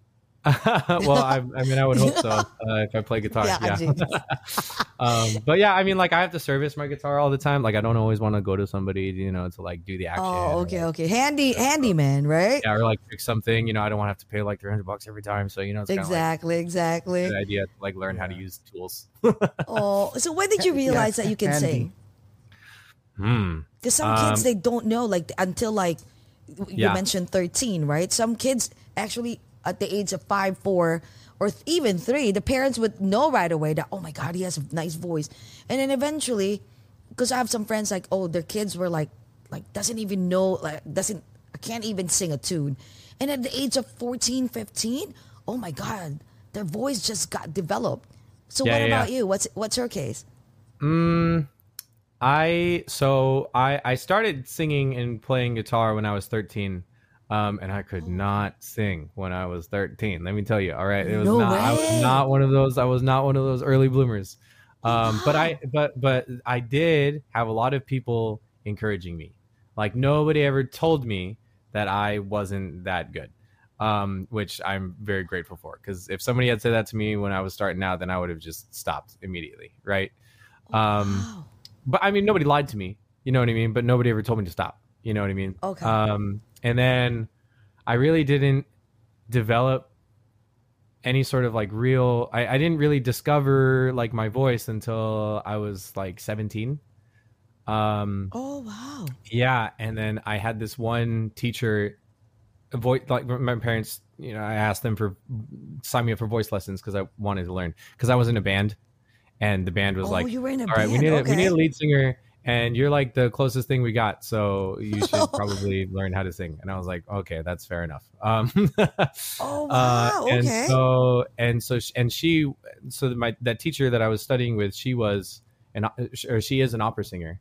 well, I, I mean, I would hope so uh, if I play guitar. Yeah, Yeah. Um, but yeah, I mean, like I have to service my guitar all the time. Like I don't always want to go to somebody, you know, to like do the action. Oh, or, okay, okay. Handy, handyman, right? Yeah, or like fix something. You know, I don't want to have to pay like three hundred bucks every time. So you know, it's kind like Exactly, exactly. a good idea to like learn how to use tools. Oh, so when did you realize that you can handy. sing? hmm. Because some kids Um, they don't know like until like you Yeah. mentioned thirteen, right? Some kids actually at the age of five, four, or th- even three, the parents would know right away that oh my god, he has a nice voice, and then eventually, because I have some friends like oh their kids were like like doesn't even know like doesn't can't even sing a tune, and at the age of 14, 15, oh my god, their voice just got developed. So Yeah, what yeah, about yeah. you? What's what's your case? Mm, I so I I started singing and playing guitar when I was 13. Um, and I could not sing when I was 13. Let me tell you. All right. It was No not I was not one of those I was not one of those early bloomers. Um, but I but but I did have a lot of people encouraging me. Like nobody ever told me that I wasn't that good. Um, which I'm very grateful for because if somebody had said that to me when I was starting out, then I would have just stopped immediately, right? Um, Wow. but I mean, nobody lied to me. You know what I mean? But nobody ever told me to stop. You know what I mean? Okay. Um, and then I really didn't develop any sort of like real. I, I didn't really discover like my voice until I was like 17. Um, Oh wow. yeah, and then I had this one teacher, voice like my parents. You know, I asked them for sign me up for voice lessons because I wanted to learn because I was in a band, and the band was Oh, like, you were in a all right, we band, need a, we need a lead singer and you're like the closest thing we got, so you should probably learn how to sing." And I was like, "Okay, that's fair enough." Um, Oh, uh, wow. and okay. so and so sh- and she so that my that teacher that I was studying with she was an or she is an opera singer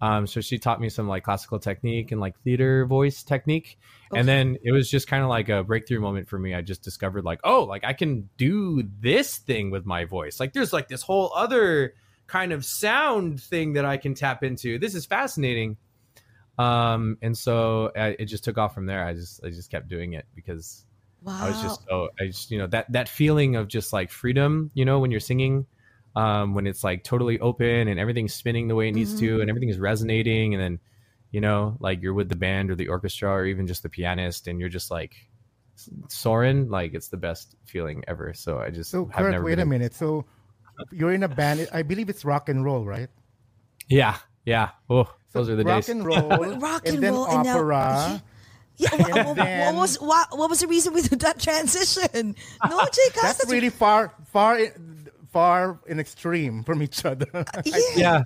um so she taught me some like classical technique and like theater voice technique Okay. and then it was just kind of like a breakthrough moment for me I just discovered like oh like I can do this thing with my voice like there's like this whole other kind of sound thing that I can tap into this is fascinating um and so I, it just took off from there I just I just kept doing it because wow. I was just so I just you know that that feeling of just like freedom, you know, when you're singing, um, when it's like totally open and everything's spinning the way it needs Mhm. to and everything is resonating, and then you know, like you're with the band or the orchestra or even just the pianist, and you're just like soaring, like it's the best feeling ever. So I just So, have Kurt, never wait been a minute. So, you're in a band. I believe it's rock and roll, right? Yeah, yeah. Oh, So those are the rock days. and roll, Rock and, and then roll, and now- opera. Yeah, what, what, what was what, what was the reason with that transition? No, Jcas, That's really far, far, in- far in extreme from each other. yeah. yeah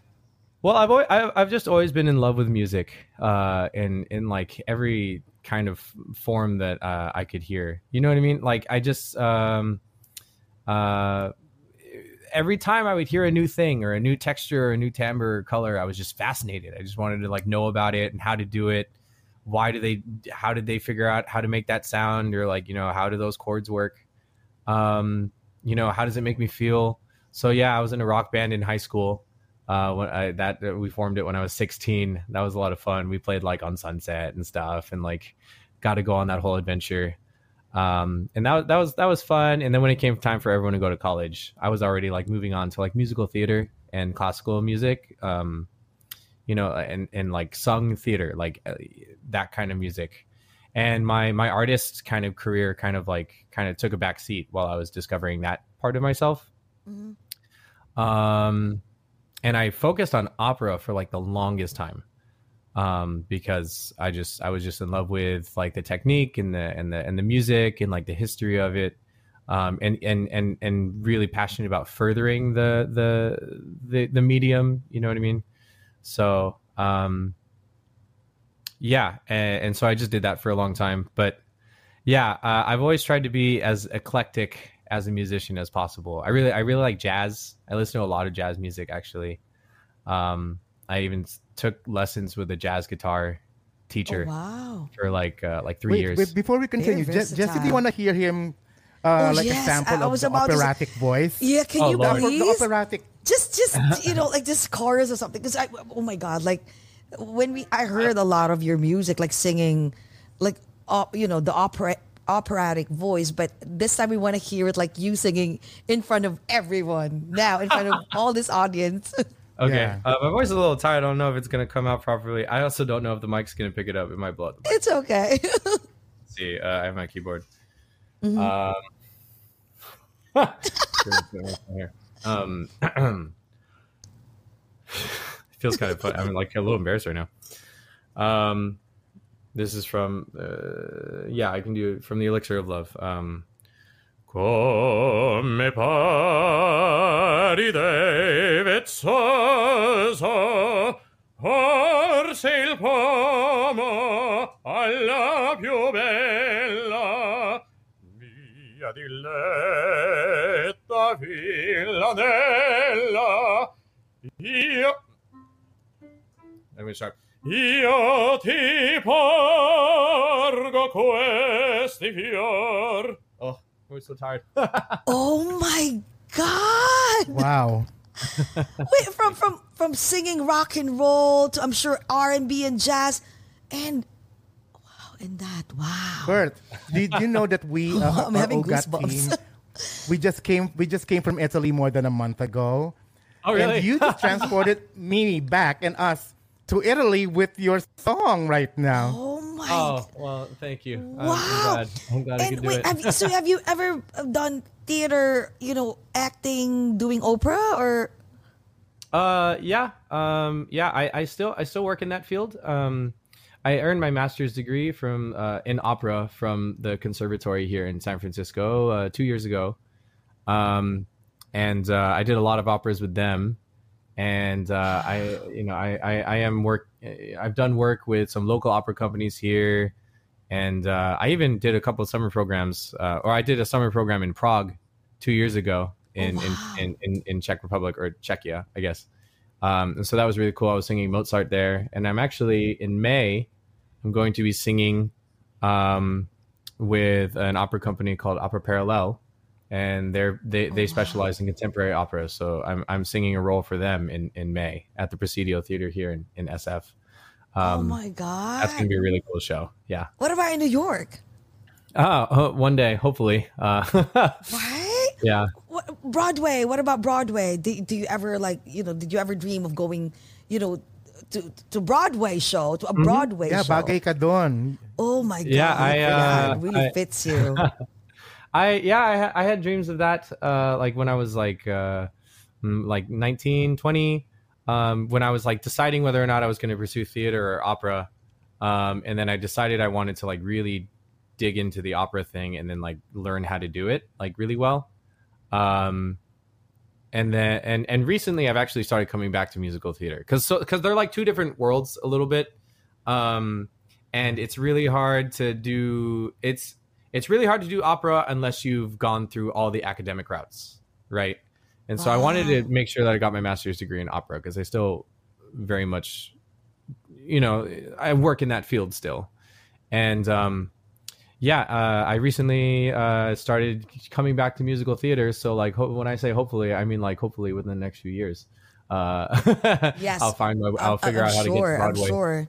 well i've always, I've, I've just always been in love with music uh in in like every kind of form that uh i could hear you know what i mean like i just um uh every time i would hear a new thing or a new texture or a new timbre or color i was just fascinated. I just wanted to like know about it and how to do it. Why do they how did they figure out how to make that sound or like you know how do those chords work? Um you know how does it make me feel? So yeah i was in a rock band in high school uh when I, that we formed it when i was 16 that was a lot of fun. We played like on sunset and stuff and like got to go on that whole adventure um and that, that was that was fun. And then when it came time for everyone to go to college i was already like moving on to like musical theater and classical music um you know and and like sung theater like uh, that kind of music. And my my artist kind of career kind of like kind of took a back seat while i was discovering that part of myself. Mhm. um and i focused on opera for like the longest time um because i just i was just in love with like the technique and the and the and the music and like the history of it um and and and and really passionate about furthering the the the, the medium you know what i mean? So um yeah and, and so i just did that for a long time but yeah uh, i've always tried to be as eclectic as a musician as possible. I really i really like jazz. I listen to a lot of jazz music actually. Um i even took lessons with a jazz guitar teacher Oh, wow. for like uh, like three wait, years wait, before we continue, Very Je- Jesse, do you want to hear him, uh, Oh, like yes, a sample I- I of was the about to operatic voice? Yeah, can Oh, you The, Lord. oper- the please? operatic. just just you know like this chorus or something because i oh my god like when we i heard a lot of your music like singing like op, you know the opera operatic voice but this time we want to hear it like you singing in front of everyone now in front of all this audience okay Yeah. uh, my voice is a little tired i don't know if it's gonna come out properly i also don't know if the mic's gonna pick it up it might blow out the mic. it's okay see uh, i have my keyboard Mm-hmm. um here. um feels kind of fun i'm like a little embarrassed right now um this is from uh, yeah i can do it from the elixir of love um come Paride vezzoso forse il pomo alla più bella. Via diletta villanella. Io let me start. Io ti porgo questi fior. Oh we're so tired. Oh my god. Wow. Wait, from from from singing rock and roll to I'm sure R&B and jazz and wow and that wow Kurt, did you know that we, uh, I'm having OAGOT goosebumps. team, we just came, we just came from Italy more than a month ago. oh really And you just transported me back and us to Italy with your song right now. oh my oh well thank you Wow. i'm glad i'm glad i and could do wait, it have you, so have you ever done theater, you know, acting, doing opera or Uh, yeah, um, yeah. I, I still I still work in that field. Um, I earned my master's degree from uh, in opera from the conservatory here in San Francisco uh, two years ago, um, and uh, I did a lot of operas with them. and uh, I, you know, I, I, I am work. I've done work with some local opera companies here, and uh, I even did a couple of summer programs, uh, or I did a summer program in Prague two years ago in, Oh, wow. in, in, in, in Czech Republic or Czechia, I guess. Um, and so that was really cool. I was singing Mozart there, and I'm actually in May. I'm going to be singing um, with an opera company called Opera Parallèle, and they're they, Oh, they wow. specialize in contemporary opera. So I'm I'm singing a role for them in, in May at the Presidio Theater here in, in SF. Oh Um, my god. that's gonna be a really cool show. Yeah. what about in New York? Ah, uh, one day, hopefully. Uh, Right? yeah. What, Broadway. What about Broadway? Do, do you ever like you know? Did you ever dream of going, you know, to to Broadway show to a Broadway Yeah, show? Yeah, bagay ka doon. Oh my god! Yeah, I, uh, it really I- fits you. I yeah, I, I had dreams of that. Uh, like when I was like uh, mm, like 19, 20, um, when I was like deciding whether or not I was going to pursue theater or opera, um, and then I decided I wanted to like really dig into the opera thing and then like learn how to do it like really well. Um, and then and and recently I've actually started coming back to musical theater because so because they're like two different worlds a little bit. Um, and it's really hard to do it's it's really hard to do opera unless you've gone through all the academic routes, right? And so I wanted to make sure that I got my master's degree in opera because I still very much, you know, I work in that field still. And um, yeah, uh, I recently uh, started coming back to musical theater. So like, ho- when I say hopefully, I mean like hopefully within the next few years. Uh, Yes. I'll find my, I'll figure I'm out how to get sure, to Broadway. I'm sure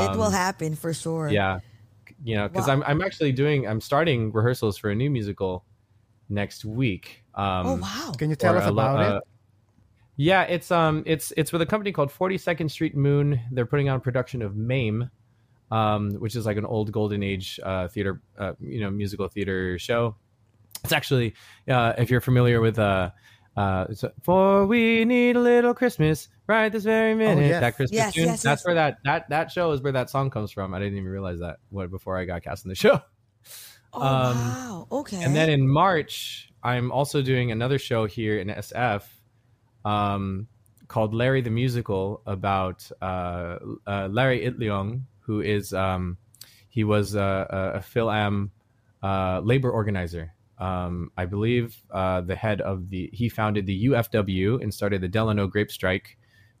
it will Um, happen for sure. yeah you know because Wow. i'm i'm actually doing i'm starting rehearsals for a new musical next week um Oh wow! Can you tell or us a lo- about uh, it? yeah it's um it's it's with a company called 42nd street moon they're putting on a production of mame um which is like an old golden age uh theater uh, you know musical theater show it's actually uh if you're familiar with uh uh, it's, for we need a little Christmas right this very minute. yes. That Christmas Yes, tune. yes, That's yes. where that that that show is where that song comes from. I didn't even realize that what before I got cast in the show. Oh um, wow! Okay. And then in March, I'm also doing another show here in SF um, called Larry the Musical about uh, uh, Larry Itliong, who is um, he was a, a, FilAm uh, labor organizer. Um, I believe uh, the head of the he founded the UFW and started the Delano Grape Strike,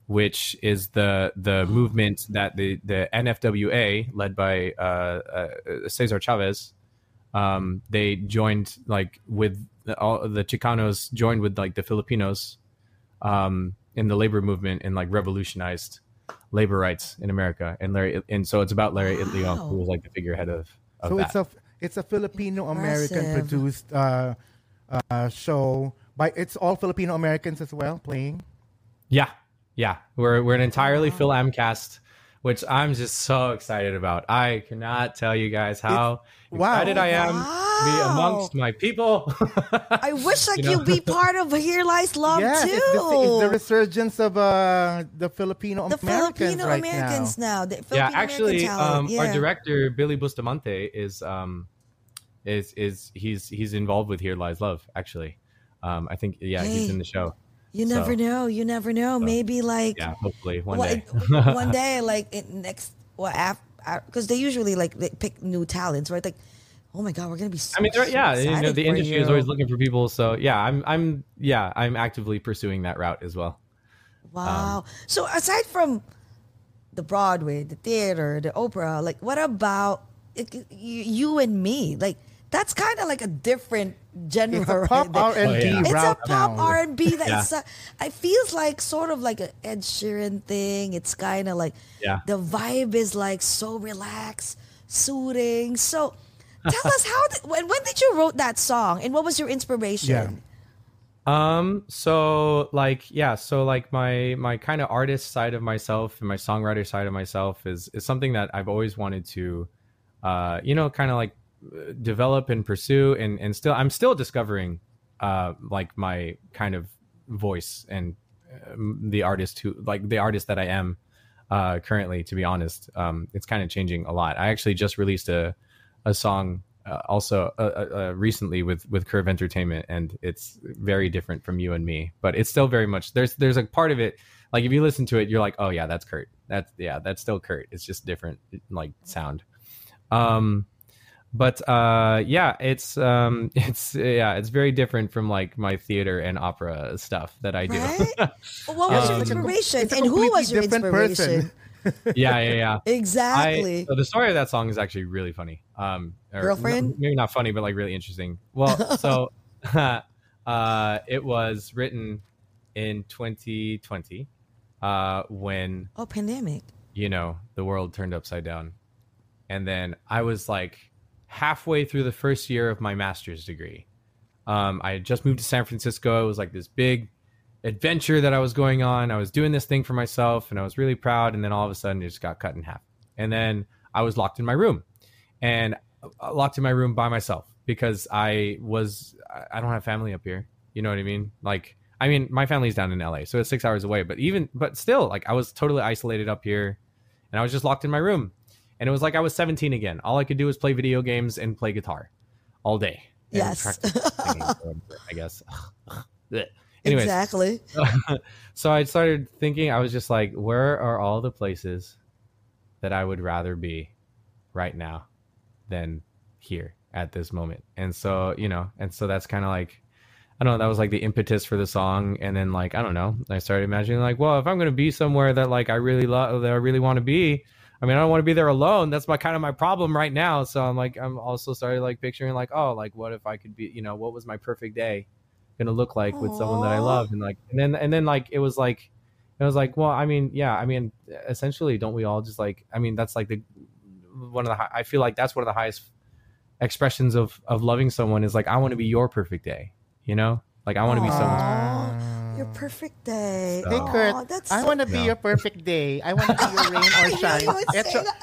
which is the the movement that the the NFWA led by uh, uh, Cesar Chavez um, they joined like with the, all the Chicanos joined with like the Filipinos um, in the labor movement and like revolutionized labor rights in America. And Larry, and so it's about Larry Wow. Itliong, who was like the figurehead of, of So that. it's a it's a Filipino American produced uh, uh, show by it's all Filipino Americans as well playing. yeah, yeah. We're we're an entirely FilAm cast, which I'm just so excited about. I cannot tell you guys how wow. excited I am to be amongst my people. I wish I You know? could be part of Here Lies Love yeah, too. it's the, it's the resurgence of uh, the Filipino the Americans Filipino right Americans now. now. The yeah, actually, um, yeah. our director Billy Bustamante is um, is is he's he's involved with Here Lies Love. Actually, um, I think yeah, he's in the show. You so- never know. You never know. Maybe like Yeah, hopefully one well, day. one day, like it next, well, after, because they usually like they pick new talents, right? Like, oh my god, we're gonna be. So, I mean, so yeah, you know, the industry is always looking for people. So yeah, I'm I'm yeah, I'm actively pursuing that route as well. Um, wow. so aside from the Broadway, the theater, the opera, like what about like, you and me? Like that's kind of like a different genre. It's a pop there. R and B Oh. It's a pop. R and B that Yeah. it's a- it feels like sort of like an Ed Sheeran thing. It's kind of like Yeah. the vibe is like so relaxed, soothing. So tell us how did, when when did you wrote that song and what was your inspiration? Yeah. Um, so like, yeah, so like my, my kind of artist side of myself and my songwriter side of myself is, is something that I've always wanted to, uh, you know, kind of like develop and pursue and, and still, I'm still discovering, uh, like my kind of voice and um, the artist who, like the artist that I am, uh, currently, to be honest, um, it's kind of changing a lot. I actually just released a, a song, uh, also uh, uh, uh, recently with with Curve Entertainment, and it's very different from you and me. But it's still very much there's there's a part of it like if you listen to it, you're like, oh yeah, that's Kurt. That's yeah, that's still Kurt. It's just different like sound. Um, but uh, yeah, it's um, it's yeah, it's very different from like my theater and opera stuff that I do. Right? what was your Um, inspiration? and who was your inspiration? person. yeah, yeah, yeah. Exactly. I, so the story of that song is actually really funny. Um, or Girlfriend? n- maybe not funny, but like really interesting. Well, so uh, it was written in 2020 uh, when oh, pandemic. you know the world turned upside down, and then I was like halfway through the first year of my master's degree. Um, I had just moved to San Francisco. It was like this big adventure that I was going on. I was doing this thing for myself and I was really proud. And then all of a sudden it just got cut in half. And then I was locked in my room and uh, locked in my room by myself because I was, I- I don't have family up here. You know what I mean? Like, I mean, my family's down in LA, so it's six hours away, but even, but still, like, I was totally isolated up here and I was just locked in my room. And it was like I was 17 again. All I could do was play video games and play guitar all day. Yes. singing, I guess. Anyways, Exactly. so I started thinking, I was just like, where are all the places that I would rather be right now than here at this moment? And so, you know, and so that's kind of like, I don't know, that was like the impetus for the song. And then, like, I don't know, I started imagining, like, well, if I'm going to be somewhere that, like, I really love, that I really want to be, I mean, I don't want to be there alone. That's my kind of my problem right now. So I'm like, I'm also started like picturing, like, oh, like, what if I could be, you know, what was my perfect day? gonna look like with someone that I love and like and then and then like it was like it was like well I mean yeah I mean essentially don't we all just like I mean that's like the one of the hi- I feel like that's one of the highest expressions of of loving someone is like I want to be your perfect day you know like I want to be someone's your perfect day. So- Hey Aw, Kurt, that's I so- want to be Yeah. your perfect day. I want to be your rain or shine. you would say Echo- that.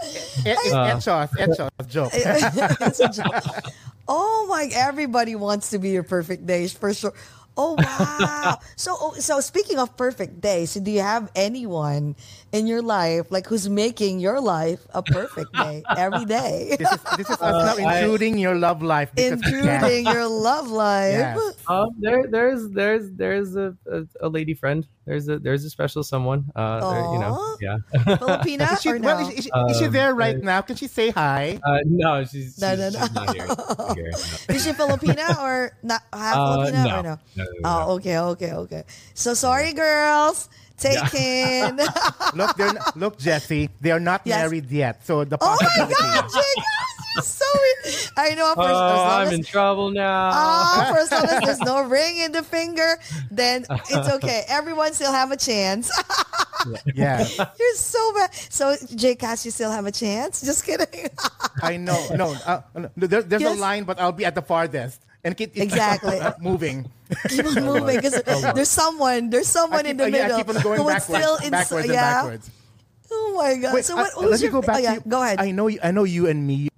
e- e- Uh. Echos, echos, joke. It's a joke. oh my! Everybody wants to be your perfect day for sure. Oh wow! so oh, so speaking of perfect days, do you have anyone in your life like who's making your life a perfect day every day, This is, this is us now I- your love life. because we can. including your love life? Yes. um there there's there's there's a, a, a lady friend there's a there's a special someone uh there, you know Aw. yeah Filipina Is she, or no? well, is, is, is she Um, there right uh, now? Can she say hi? uh no she's, No, she's, no, no. she's not here, not here, no. Is she Filipina or not half Uh, Filipina no. or no? No, no, no, Oh, no. okay, okay, okay. So sorry, girls. Taken. Look, they're not, look, Jesse, they are not Yes. married yet. So the oh my. God, Jake, you're so. I know. For, as Oh, long I'm as, in trouble now. Oh, for as long as there's no ring in the finger, then it's okay. Everyone still have a chance. Yeah, You're so bad. So, Jcas, you still have a chance? Just kidding. I know. No, uh, no, there, there's Yes. a line, but I'll be at the farthest. And keep keep Exactly. moving. keep on moving because there's someone, there's someone I in keep, the yeah, I middle keep on going backwards, still ins- backwards yeah. backwards. Oh my god! Wait, so what? uh, let me go back oh, yeah. Go ahead. I know, you, I know you and me.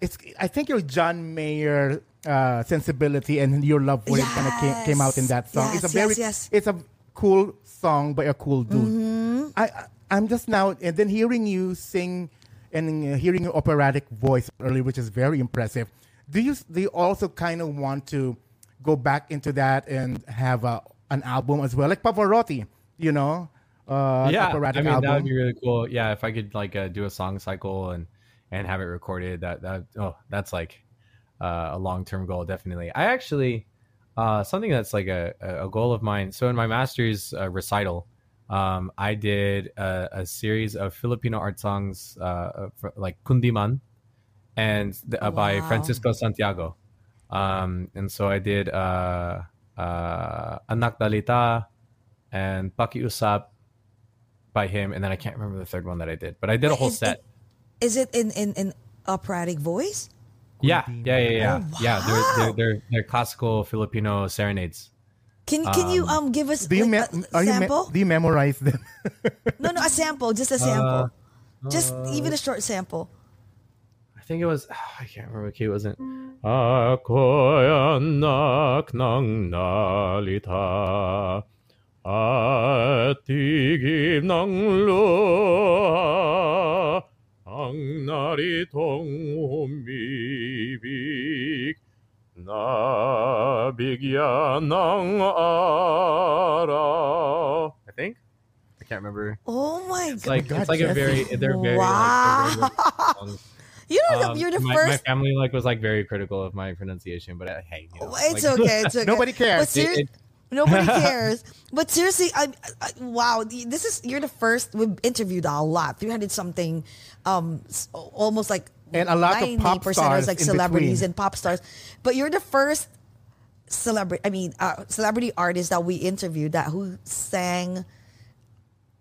It's. I think your John Mayer uh, sensibility and your love for it kind of came, came out in that song. it's a very. yes, yes. It's a cool song by a cool dude. Mm-hmm. I, I I'm just now and then hearing you sing and hearing your operatic voice earlier, which is very impressive. Do you do you also kind of want to go back into that and have a, an album as well, like Pavarotti? You know, uh, yeah, I mean album. that would be really cool. Yeah, if I could like uh, do a song cycle and and have it recorded, that that oh, that's like uh, a long term goal, definitely. I actually uh, something that's like a a goal of mine. So in my master's uh, recital, um, I did a, a series of Filipino art songs, uh, for, like Kundiman, and the, uh, by Francisco Santiago. Um, and so I did uh, uh, Anak Dalita and Pakiusap by him, and then I can't remember the third one that I did, but I did a whole Is set. it- Is it in in in operatic voice? yeah, yeah, yeah, yeah, Oh, yeah. They're, wow. they're they're they're classical Filipino serenades. Can can you um give us do you like, me- a are you me- sample? do you memorize them? no, no, a sample, just a sample, just even a short sample. I think it was I can't remember what key it was in. Ako'y anak ng nalita at tigib ng luha ang naritong Nabigyan ng araw. I think. I can't remember. Oh my It's god. like it's like a very they're very Wow. like, they're very. You know, the- Um, you're the my, first. My family like was like very critical of my pronunciation, but uh, hey, you know, it's like- okay. It's okay. Nobody cares. But It- it- nobody cares. But seriously, I, I, wow, this is you're the first. We've interviewed a lot, three hundred something, um, almost like And a lot of pop stars like celebrities between. and pop stars. But you're the first celebrity. I mean, uh, celebrity artist that we interviewed that who sang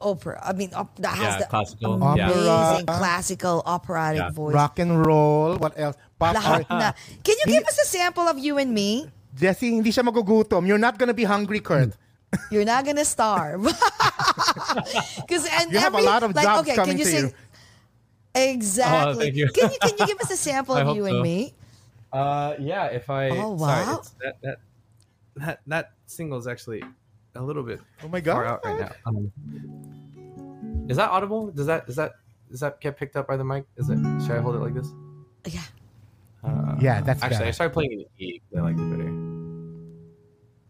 opera. I mean, op- that has Yeah, the classical. amazing Opera. classical operatic Yeah. voice. Rock and roll. What else? Pop Lahat na. Can you give us a sample of you and me? Jesse, hindi siya magugutom. You're not gonna be hungry, Kurt. You're not gonna starve. Because and You have a every, lot of like, jobs okay, coming can you to sing? you. Exactly. Oh, thank you. Can you can you give us a sample of hope you and me? Uh, yeah. If I Oh, wow. it's, that that that that single is actually a little bit Oh my far god. out right now. Um, is that audible? Does that is that does that get picked up by the mic? Is it? Should I hold it like this? Yeah. Uh, Yeah, that's actually better. I started playing in E. 'cause I liked it better.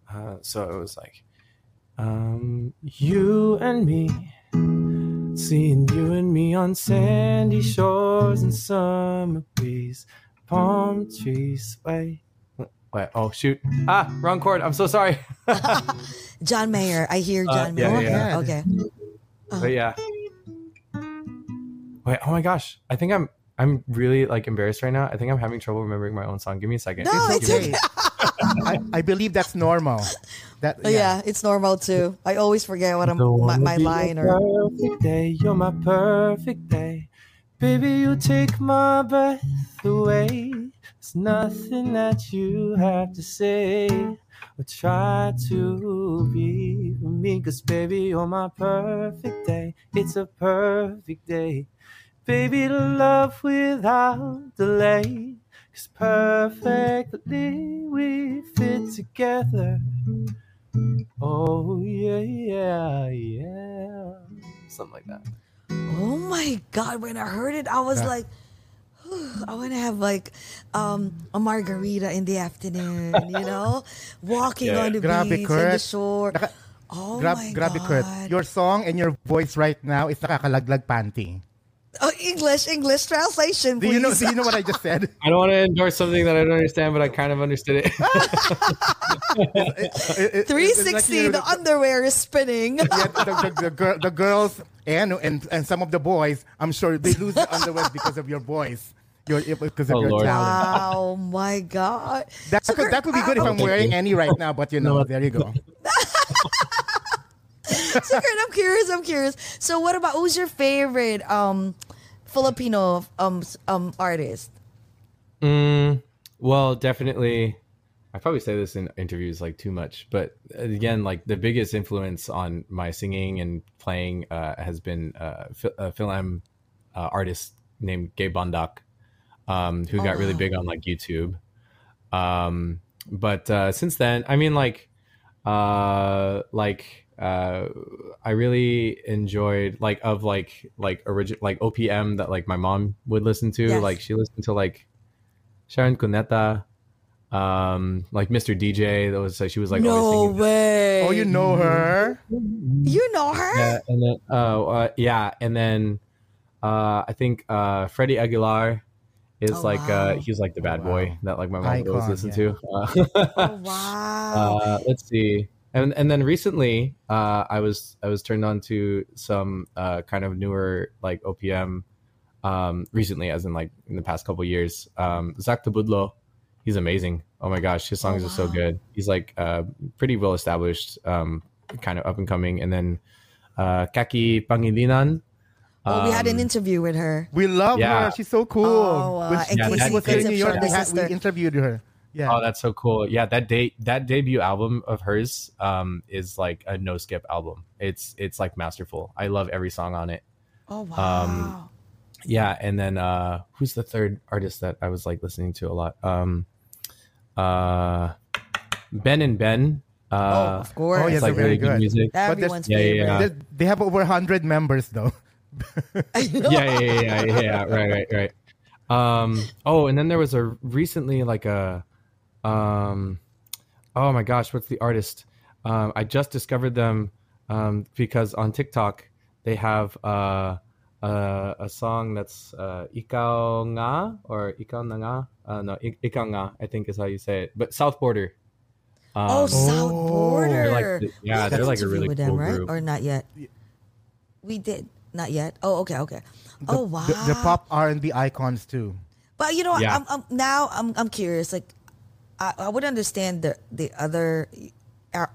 Uh, so it was like, um, you and me, seeing you and me on sandy shores and summer breeze, palm trees sway. Wait, oh shoot! Ah, wrong chord. I'm so sorry. John Mayer. I hear Uh, John yeah, Mayer. yeah. Okay. But oh. yeah. Wait, oh my gosh. I think I'm I'm really like embarrassed right now. I think I'm having trouble remembering my own song. Give me a second. No, it's okay. I, I believe that's normal. That Oh, yeah. it's normal too. I always forget what I'm my, wanna my line or perfect day. You're my perfect day. Baby, you take my breath away. There's nothing that you have to say or try to be for me. Cause baby, you're my perfect day. It's a perfect day. Baby, to love without delay. Cause perfectly we fit together. Oh yeah, yeah, yeah. Something like that. Oh my god! When I heard it, I was Yeah. like, I want to have like um, a margarita in the afternoon. You know, walking Yeah. on the Grabe, beach and the Kurt. shore. Naka- Oh Grab, my grabe, god! Kurt. Your song and your voice right now is nakakalaglag panty. Oh, English, English translation, Do you know? Do you know what I just said? I don't want to endorse something that I don't understand, but I kind of understood it. It- it- it's 360, like, the underwear is spinning. yeah, the, the, the, girl, the girls and, and and some of the boys, I'm sure they lose their underwear because of your voice. Your because of Oh, your Lord. talent. wow, my god! That So, could, that would be good if I'm wearing any right now, but you know, there you go. So, Kurt, I'm curious. I'm curious. So, what about who's your favorite um Filipino um um artist? Mm, well, definitely. I probably say this in interviews like too much, but again, like the biggest influence on my singing and playing uh, has been uh, a FilAm uh, artist named Gabe Bondoc, um, who Oh, got really wow. big on like YouTube. Um, but uh, since then, I mean, like, uh, like uh, I really enjoyed like of like like original like OPM that like my mom would listen to. Yes. Like she listened to like Sharon Cuneta, um, like Mr. DJ. That was like she was like no always singing. way. Oh, you know her? You know her? Yeah, and then uh, uh yeah, and then uh I think uh Freddie Aguilar is Oh, like wow. uh he's like the bad wow. boy that like my mom would always Icon, listen yeah. to. Uh, Oh wow. uh, let's see. And and then recently, uh, I was I was turned on to some uh, kind of newer like OPM. Um, recently, as in like in the past couple years, um, Zach Tabudlo, he's amazing. Oh my gosh, his songs Oh, are so good. He's like uh, pretty well established, um, kind of up and coming. And then uh, Kakie Pangilinan. oh, we had an um, interview with her. We love Yeah. her. She's so cool. Oh, uh, when she, and when she was here in New York, we, had, we interviewed her. Yeah. Oh, that's so cool. Yeah, that date that debut album of hers um is like a no skip album. It's it's like masterful. I love every song on it. Oh wow. um, Yeah, and then uh who's the third artist that I was like listening to a lot? Um uh Ben and Ben. oh, Uh of course. oh, it's yes, like they're very really good good. music. But Everyone's Yeah, yeah, favorite. yeah. They- They have over 100 members, though. yeah, yeah, yeah, yeah, yeah, right, right, right. Um, oh, and then there was a recently like a um, oh my gosh, what's the artist? Um, I just discovered them um, because on TikTok they have uh, uh, a song that's uh, Ikaw Nga or Ikaw Na Nga. Uh, no, Ik- Ikaw Nga, I think is how you say it. But South Border. Um, oh, South Oh. Border. they're like the- yeah, they're like a interview really with cool them, right? group. Or not yet? We did not yet. Oh, okay, okay. oh, wow. The, the pop R&B icons too. But you know, Yeah. I'm, I'm now I'm I'm curious. Like, I, I would understand the the other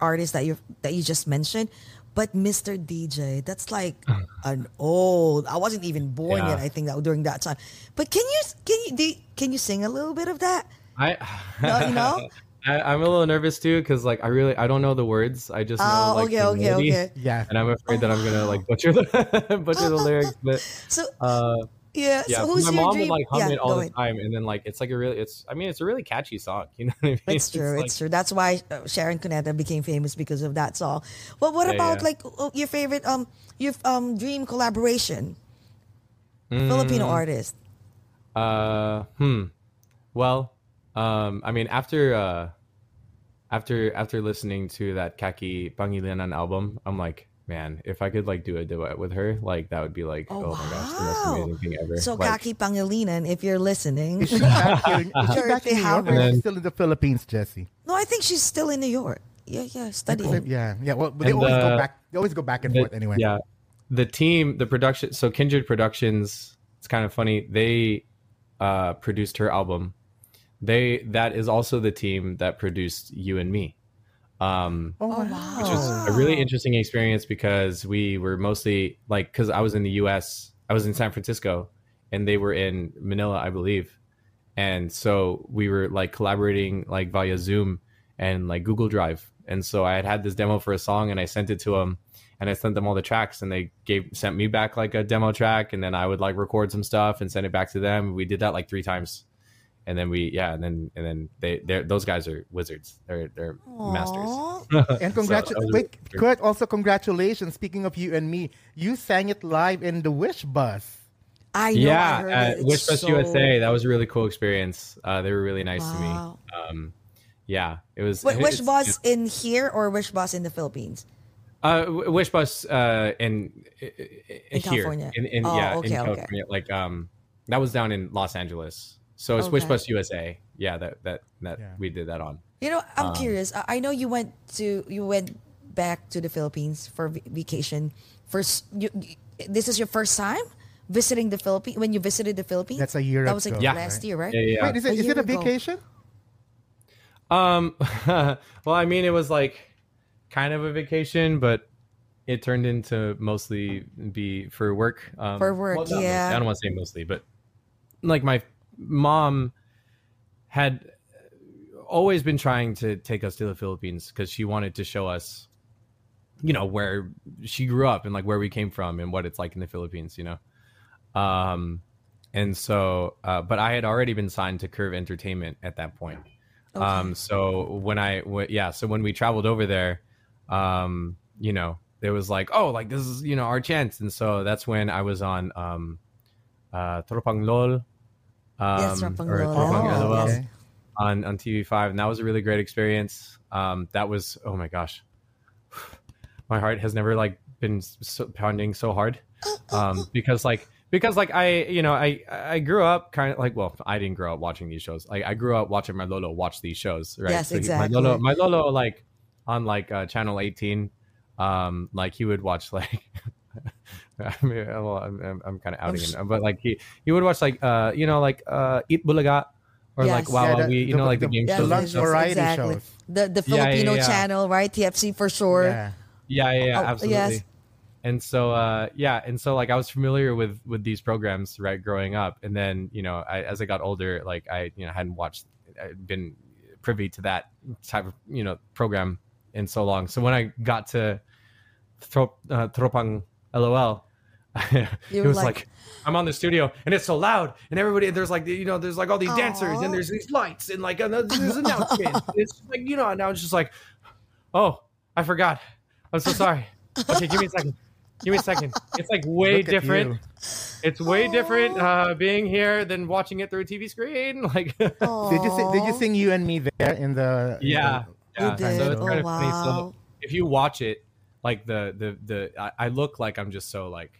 artists that you that you just mentioned, but Mr. DJ, that's like an old. I wasn't even born Yeah. yet. I think that during that time. But can you can you do, can you sing a little bit of that? I, No, you know? I, I'm a little nervous too because like I really I don't know the words. I just know Oh, like okay, the okay, melody, okay. Yeah. and I'm afraid that I'm gonna like butcher the butcher the lyrics. But So uh, yeah, yeah, so who's my mom dream? would like hum yeah, it all the ahead. time, and then like it's like a really it's I mean it's a really catchy song. You know what I mean? It's true. like- It's true. That's why uh, Sharon Cuneta became famous because of that song. Well, what Yeah, about like uh, your favorite um your um dream collaboration? Mm. Filipino artist. Uh, hmm. Well, um, I mean, after uh, after after listening to that Kakie Pangilinan album, I'm like, man, if I could like do a duet with her, like that would be like, Oh, oh, my gosh, the most amazing thing ever. So like, Kakie Pangilinan, if you're listening. Is she back here? Is she Sure, back in New York or her. is she And still in the Philippines, Jesse? no, I think she's still in New York. Yeah, yeah, studying. Yeah, yeah. Well, they And always go back. They always go back and the- forth anyway. Yeah, the team, the production. So Kindred Productions. It's kind of funny. They uh, produced her album. They that is also the team that produced you and me. Um, Oh, Oh, wow. wow. which was a really interesting experience because we were mostly like because I was in the U.S. I was in San Francisco, and they were in Manila, I believe, and so we were like collaborating like via Zoom and like Google Drive. And so I had had this demo for a song, and I sent it to them, and I sent them all the tracks, and they gave sent me back like a demo track, and then I would like record some stuff and send it back to them. We did that like three times. And then we, yeah, and then and then they, they're those guys are wizards. They're they're masters. Aw. And So congratulations. was Wait, Kurt, also congratulations. Speaking of you and me, you sang it live in the Wish Bus. I know. I yeah, heard at it. Wish Bus so- USA. That was a really cool experience. Uh, they were really nice Wow. to me. Um, yeah, it was. Wait, Wish it's- Bus in here or Wish Bus in the Philippines? Uh, Wish Bus uh, in, in, In here California. in, in Oh, yeah okay, in okay. Like um, that was down in Los Angeles. So it's Wish Okay. Bus USA. Yeah, that that that Yeah. we did that on. You know, I'm Um, curious. I I know you went to you went back to the Philippines for vacation. First, you, you- this is your first time visiting the Philippines when you visited the Philippines. That's a year ago. That was like ago, Yeah. last right? year, right? Yeah, yeah. Wait, is it, A is it a ago. vacation? Um, well, I mean, it was like kind of a vacation, but it turned into mostly be for work. Um, For work, well, yeah. mostly. I don't want to say mostly, but like my mom had always been trying to take us to the Philippines because she wanted to show us, you know, where she grew up and like where we came from and what it's like in the Philippines, you know. Um, and so, uh, but I had already been signed to Curve Entertainment at that point. Um, so when I, w- yeah, so when we traveled over there, um, you know, it was like, oh, like this is, you know, our chance. And so that's when I was on, um, uh, Tropang Lol. Um, Yes, Tropang or Oh, LOL yes. on, on TV5. And that was a really great experience. Um, that was, oh my gosh, my heart has never like been so, pounding so hard. Um, because like, because like I, you know, I I grew up kind of like well, I didn't grow up watching these shows. Like I grew up watching my Lolo watch these shows, right? Yes, he- exactly. My Lolo, my Lolo, like on like uh, channel eighteen, um, like he would watch like. I mean, well, I'm, I'm, I'm kind of outing sh- him, but like he he would watch like uh you know like uh Eat Bulaga or like Yes. Wow Yeah, Wow the- We you the- know like the, the- game Yes, The shows. lunch stuff. variety exactly. shows. The the Yeah, yeah, Filipino yeah. channel, right? TFC for sure. Yeah. Yeah, yeah, yeah Oh, absolutely. yes. And so, uh, yeah, and so like I was familiar with with these programs right growing up, and then you know, I, as I got older, like I you know hadn't watched, I'd been privy to that type of you know program in so long. So when I got to Trop, uh, Tropang LOL. It was like- like, I'm on the studio and it's so loud and everybody there's like you know there's like all these dancers Aw. and there's these lights and like uh, there's announcements. it's like you know and I was just like, oh I forgot. I'm so sorry. Okay, give me a second. Give me a second. It's like way Look different. It's way different uh, being here than watching it through a TV screen. Like, Did you sing, did you sing you and me there in the in yeah, the- yeah. So it's Oh, kind of funny. wow. So if you watch it, like the the the, I, I look like I'm just so like,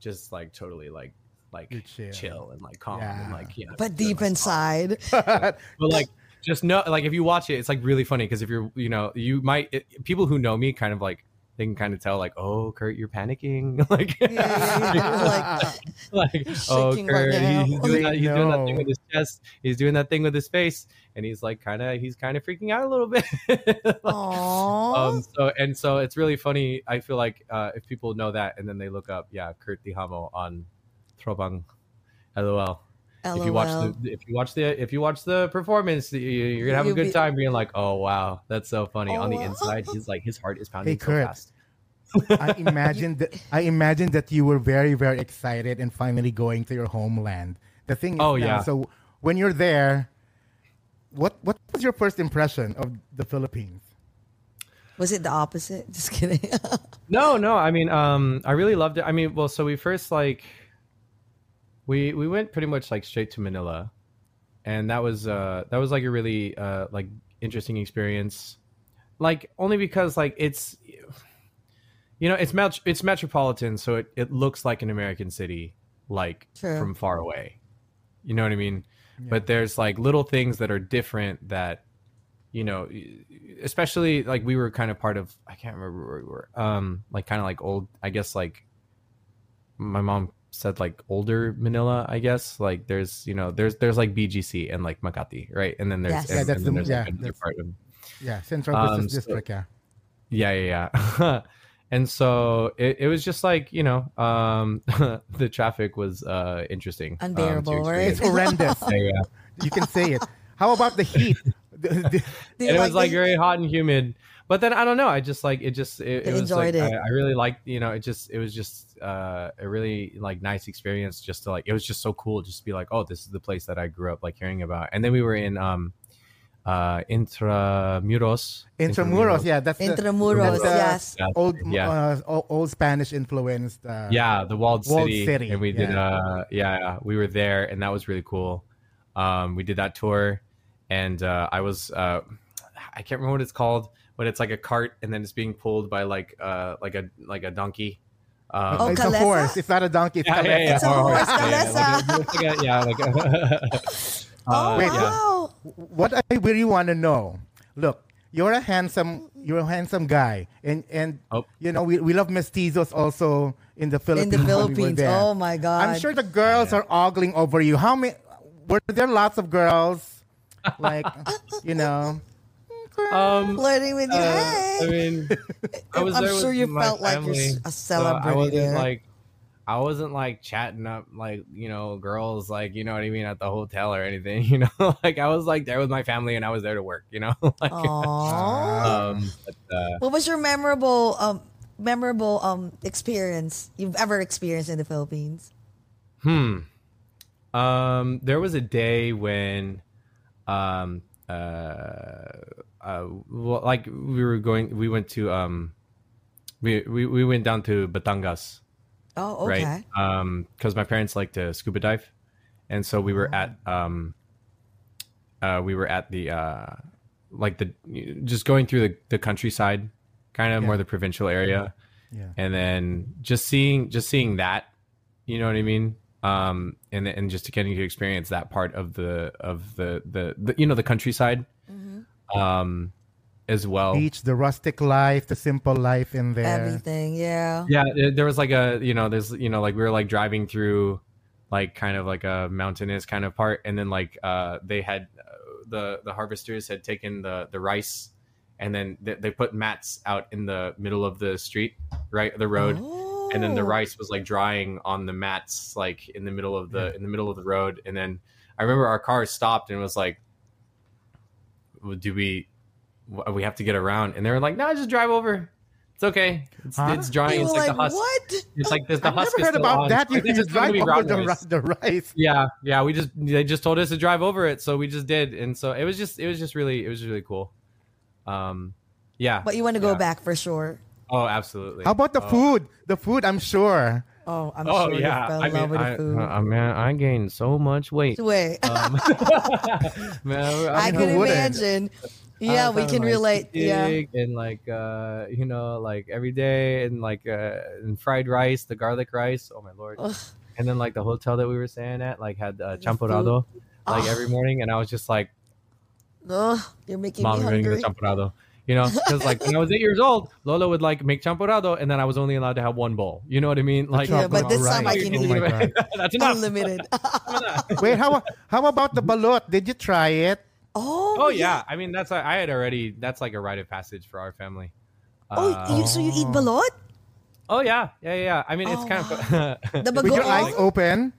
just like totally like like chill. chill. and like calm and Yeah. like yeah. But deep my inside. but like just know like if you watch it it's like really funny because if you're you know you might it, people who know me kind of like they can kind of tell like oh kurt you're panicking like Yeah, yeah, yeah. like, like oh right kurt he's, doing that, he's doing that thing with his chest he's doing that thing with his face and he's like kind of he's kind of freaking out a little bit Aww. um so and so it's really funny i feel like uh if people know that and then they look up yeah kurt Tijamo on Tropang lol if you watch the if you watch the if you watch the performance you- you're gonna have a You'll good be- time being like oh wow that's so funny Oh, on the wow. inside he's like his heart is pounding so Kurt. fast I imagine that I imagine that you were very very excited and finally going to your homeland. The thing is Oh, now, yeah. so when you're there what what was your first impression of the Philippines? Was it the opposite? Just kidding. no no i mean um i really loved it i mean well so we first like we we went pretty much like straight to manila. And that was uh that was like a really uh like interesting experience. Like only because like it's you know it's met- it's metropolitan so it, it looks like an american city like True. from far away. You know what i mean? But there's like little things that are different that you know especially like we were kind of part of i can't remember where we were um like kind of like old i guess like my mom said like older manila i guess like there's you know there's there's like bgc and like makati right and then there's Yes. and, Yeah, that's and then the- there's yeah, like that's- part of Yeah, Central Um, Business so- District, yeah. yeah yeah yeah and so it, it was just like you know um the traffic was uh interesting um, Unbearable, right? It's horrendous. yeah, yeah. you can say it. How about the heat? The- the- Do you and it was like the- very hot and humid. But then I don't know. I just like it. Just it, it was like it. I, I really liked. You know, it just it was just uh, a really like nice experience. Just to like it was just so cool. Just to be like, oh, this is the place that I grew up like hearing about. And then we were in um uh Intramuros. Intramuros, yeah, that's the, Intramuros, that's the yes. Yeah. old Yeah. uh, old, old Spanish influenced. Uh, yeah the walled, Walled city, City, and we did yeah. uh yeah, yeah we were there and that was really cool um we did that tour and uh i was uh i can't remember what it's called but it's like a cart and then it's being pulled by like uh like a like a donkey um Oh, it's Calesa? a horse. It's not a donkey. It's yeah, yeah, yeah, It's a horse, yeah, yeah, like, a- like a- Oh, uh, Wait, yeah. wow. What I really want to know. Look, you're a handsome, you're a handsome guy, and and Oh. you know we, we love mestizos also in the philippines In Philippines. the when we Philippines. Oh my God. I'm sure the girls are ogling over you. How many? Were there lots of girls? Like, you know, um Flirting with you. Uh. I mean, I was I'm there sure with you my felt like you're family, a so I wasn't there. like, I wasn't like chatting up like you know girls like you know what I mean at the hotel or anything. You know, like I was like there with my family and I was there to work. You know, like Aww. um, but, uh, what was your memorable um memorable um experience you've ever experienced in the Philippines? Hmm. Um, there was a day when, um, uh, uh, well, like we were going, we went to, um, we, we, we went down to Batangas, Oh, okay. right? Um, cause my parents like to scuba dive. And so we were at, um, uh, we were at the, uh, like the, just going through the, the countryside, kind of Yeah. more the provincial area yeah. and then just seeing just seeing that you know what i mean um and and just getting to experience that part of the of the the, the you know the countryside um as well Beach, the rustic life, the simple life in there. Everything, yeah. yeah there- there was like a you know there's you know like we were like driving through like kind of like a mountainous kind of part and then like uh they had uh, the the harvesters had taken the the rice and then they, they put mats out in the middle of the street right the road and then the Oh. rice was like drying on the mats like in the middle of the in the middle of the road and then i remember our car stopped and was like well, do we we have to get around and they were like no just drive over it's okay it's, Huh? it's drying it's like, like, the husk what? it's like there's the I've husk never heard still about on. that. You think can it's drive over the, rice. the rice. yeah yeah we just they just told us to drive over it so we just did and so it was just it was just really it was really cool um yeah But you want to go back for sure. Oh, absolutely. How about the Oh. food? The food, I'm sure. Oh, I'm Oh sure yeah, you fell I mean, love with I, the food. uh, man, I gained so much weight. Wait, Um, man, I who can imagine. Yeah, I we can like, relate. Yeah. And like uh, you know, like every day, and like uh, and fried rice, the garlic rice. Oh my lord! Ugh. And then like the hotel that we were staying at, like had uh, The champurrado, like every morning, and I was just like, Ugh, you're making "Mom, me hungry. get champurrado." You know, because like when I was eight years old, Lola would like make champurrado, and then I was only allowed to have one bowl. You know what I mean? Like, Yeah, but this time I can Oh eat my it. That's enough. Unlimited. Wait, how how about the balut? Did you try it? oh, Oh yeah, I mean that's I had already. That's like a rite of passage for our family. Oh, Uh, you, so you eat balot? oh yeah, yeah, yeah. yeah. I mean, it's Oh, kind of The With your eyes open?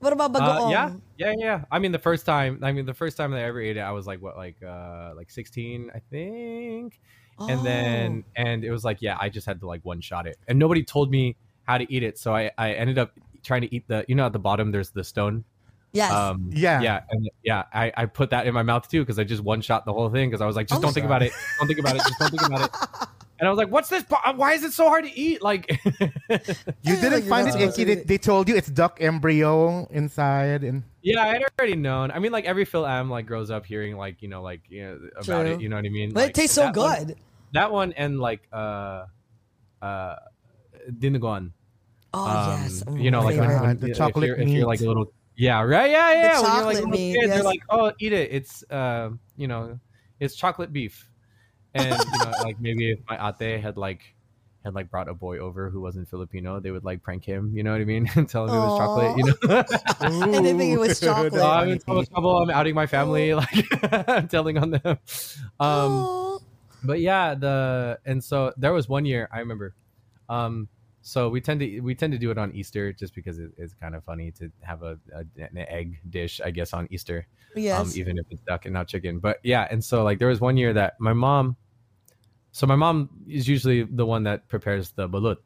What about Uh, yeah, yeah, yeah. I mean, the first time, I mean, the first time that I ever ate it, I was like, what, like, uh, like 16, I think. Oh. And Oh. then, and it was like, yeah, I just had to like one shot it, and nobody told me how to eat it, so I, I ended up trying to eat the, you know, at the bottom there's the stone. Yes. Um, Yeah. yeah, and yeah, I, I put that in my mouth too because I just one shot the whole thing because I was like, just Oh, don't think about it, don't think about it, just don't think about it. And I was like, what's this? po- Why is it so hard to eat? Like, You didn't you're find it icky. to They, they told you it's duck embryo inside, and Yeah, I had already known. I mean, like every FilAm like grows up hearing like you know like you know, about True. it. You know what I mean? but Like, it tastes so that one- good. that one and like uh uh Dinuguan. oh, um, yes. Oh, you know, like when, when the if chocolate you're, if you're like a little yeah, right, yeah, yeah. when you're like chocolate little meat, kids, yes. you're like, oh, eat it. It's uh, you know, it's chocolate beef, and you know, like maybe if my ate had like had like brought a boy over who wasn't Filipino, they would like prank him. You know what I mean? and tell him it was chocolate. You know. And they think it was chocolate. that's Oh, I'm in so much trouble. I'm outing my family. Like I'm telling on them. Um, but yeah, the and so there was one year I remember. Um, so we tend to we tend to do it on Easter just because it, it's kind of funny to have a, a an egg dish, I guess, on Easter. Yes. Um, even if it's duck and not chicken. But yeah, and so like there was one year that my mom. So my mom is usually the one that prepares the balut,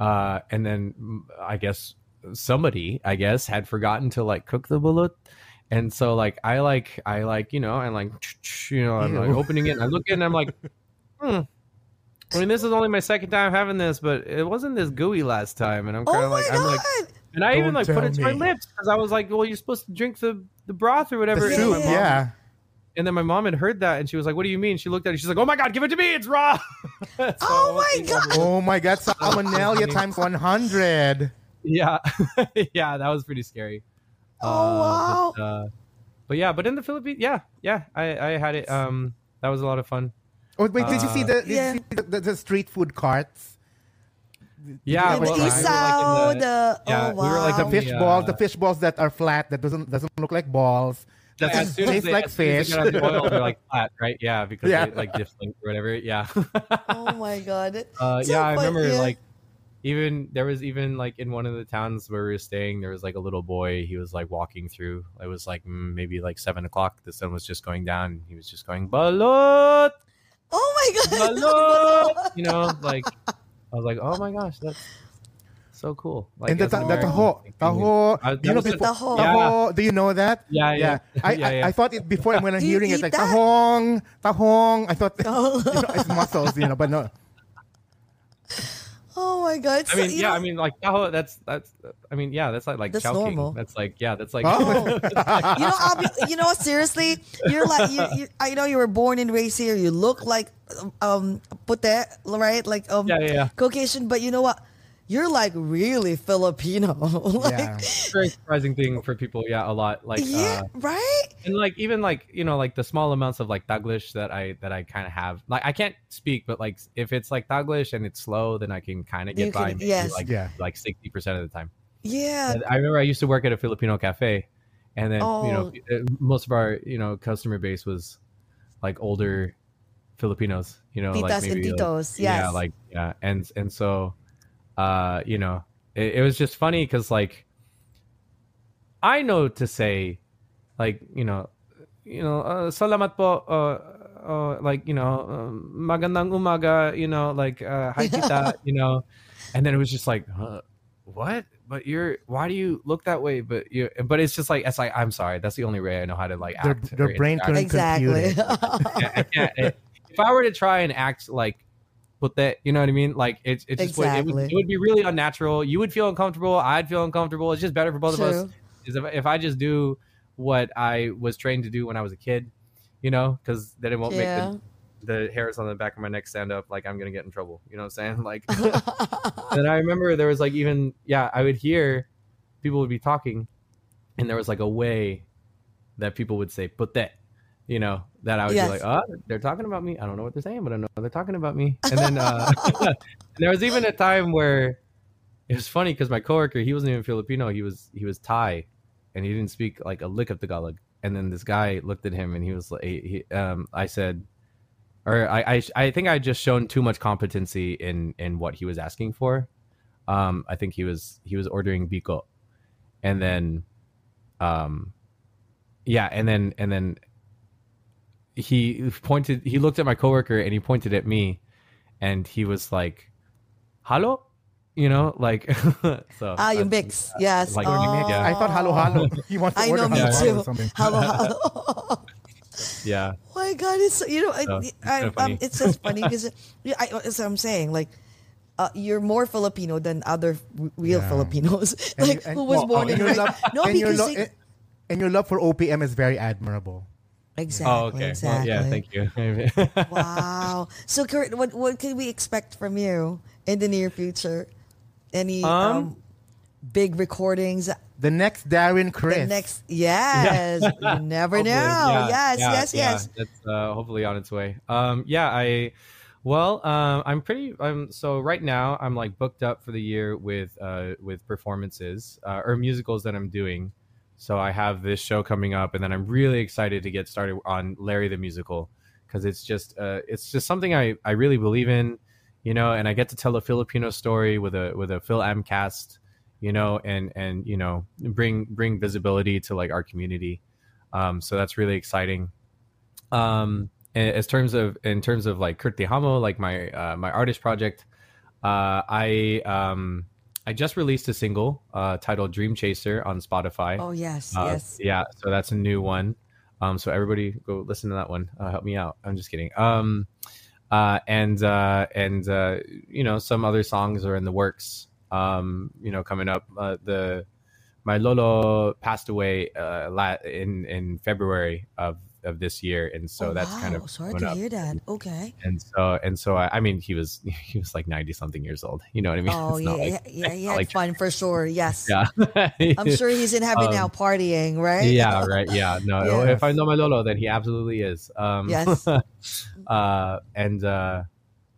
uh, and then mm, I guess somebody I guess had forgotten to like cook the balut, and so like I like I like you know I like you know I'm like opening it and I look at it and I'm like, hmm. I mean, this is only my second time having this, but it wasn't this gooey last time, and I'm kind oh of my like, god. I'm like, and I even Don't like put it to my lips because I was like, well, you're supposed to drink the the broth or whatever. the soup. Yeah. And then my mom had heard that, and she was like, "What do you mean?" She looked at it. She's like, "Oh my god, give it to me! It's raw." So Oh my God. like, Oh my God, salmonella times one hundred. Yeah, yeah, that was pretty scary. Oh, Uh, wow. But, uh, but yeah, but in the Philippines, yeah, yeah, I I had it. Um, that was a lot of fun. Oh wait, did you see Uh, the did Yeah. you see the, the, the street food carts? Yeah, the well, like- isaw, we were, like, in the, yeah, oh we were, like. The fish Yeah. balls, the fish balls that are flat that doesn't doesn't look like balls. Yeah, Doesn't as soon as taste they, like as soon as fish. They get on oil, they're like flat, right? Yeah, because Yeah. they like different or whatever. Yeah. oh my god. Uh, So yeah, I remember yeah. like even there was even like in one of the towns where we were staying, there was like a little boy. He was like walking through. It was like mm, maybe like seven o'clock. The sun was just going down. He was just going balot, Oh my god. balot. you know, like I was like, oh my gosh, that's so cool. Like and the, as an ta- the American, taho, like, taho. I- you know was the- before, Taho. taho. Do you know that? Yeah, yeah, I, yeah, I, yeah. I thought it before when I'm hearing it eat like that? tahong, tahong. I thought Oh. you know, it's mussels, you know, but no. Oh my god. I mean, you yeah, know- I mean, like taho. That's that's. I mean, yeah, that's like like That's chowking. normal. That's like yeah, that's like. Oh. you know, I'll be, you know, seriously, you're like, you, you, I know you were born and raised here. You look like, um, put that right, like, um, Yeah, yeah, yeah. Caucasian, but you know what? You're like really Filipino. like, Yeah. very surprising thing for people. Yeah, a lot. Like yeah, uh, right? and like even like you know like the small amounts of like Taglish that I that I kind of have. Like I can't speak, but like if it's like Taglish and it's slow, then I can kind of You get by. can- maybe, yes. like Yeah. like sixty percent of the time. Yeah. And I remember I used to work at a Filipino cafe, and then you know Oh. uh, most of our you know customer base was like older Filipinos. You know, Titas like and maybe like- titos, yeah, like yeah, and and so, uh, you know, it, it was just funny because like, I know to say, like you know, you know, uh, salamat po, uh, uh, like you know, um, magandang umaga, you know, like uh, hi kita, you know, and then it was just like, huh, what? But you're why do you look that way? But you, but it's just like it's like I'm sorry. That's the only way I know how to like Their, act. their or brain interact. couldn't Exactly. it. I can't- if I were to try and act like put that. You know what I mean? Like it's it's just would- it, Exactly. would, it would be really unnatural. You would feel uncomfortable. I'd feel uncomfortable. It's just better for both of us. True. Is if, if I just do what I was trained to do when I was a kid, you know, because then it won't Yeah. make the, the hairs on the back of my neck stand up. Like I'm gonna get in trouble. You know what I'm saying? Like. and I remember there was like even yeah, I would hear people would be talking, and there was like a way that people would say "put that," you know, that I would Yes. be like, oh, they're talking about me. I don't know what they're saying, but I know they're talking about me. And then uh, there was even a time where it was funny because my coworker he wasn't even Filipino, he was he was Thai, and he didn't speak like a lick of Tagalog. And then this guy looked at him and he was like, he, um, I said, or I, I, I think I just shown too much competency in in what he was asking for. Um, I think he was he was ordering biko, and then, um, yeah, and then and then he pointed. He looked at my coworker and he pointed at me, and he was like, "Hello," you know, like so. ah, yung uh, Bix. Yes. like- oh. Yeah. I thought halo halo. He wants to I order know, me halo halo too. or something. Hello, hello. yeah, Oh my god, it's you know, I, So, it's I, kinda um, it's just funny because yeah, I, that's what I'm saying. Like, uh, you're more Filipino than other real Yeah. Filipinos, And like you- and- who was well, born in your love- no and your because lo- they- and your love for OPM is very admirable. Exactly, oh, okay. Well, exactly. yeah, thank you. Wow. So, Kurt, what what can we expect from you in the near future? Any um, Um, big recordings? The next Darren Criss. The next, yes, you never know. Hopefully, yes, yeah, yeah, yes, yeah. yes. That's uh, hopefully on its way. Um, yeah, I. Well, um, I'm pretty. I'm so right now. I'm like booked up for the year with uh with performances uh, or musicals that I'm doing. So I have this show coming up, and then I'm really excited to get started on Larry the musical because it's just uh it's just something I I really believe in, you know, and I get to tell a Filipino story with a with a FilAm cast, you know, and and you know bring bring visibility to like our community. Um, so that's really exciting. Um, as terms of in terms of like Kurt Tijamo, like my uh, my artist project, uh, I um, I just released a single uh, titled "Dream Chaser" on Spotify. Oh yes, Uh, yes. Yeah, so that's a new one. Um, so everybody go listen to that one. Uh, help me out. I'm just kidding. Um, uh, and uh, and uh, you know some other songs are in the works. Um, you know, coming up. Uh, the my Lolo passed away uh, in in February of of this year, and so oh, that's wow. kind of sorry to up. hear that. Okay. And so and so I, I mean he was he was like ninety something years old. You know what I mean? Oh It's yeah, like- yeah, yeah. He had like- fun for sure. Yes. Yeah. I'm sure he's in heaven Um, now, partying, right? yeah right yeah no Yes. if i know my lolo then he absolutely is um Yes. uh and uh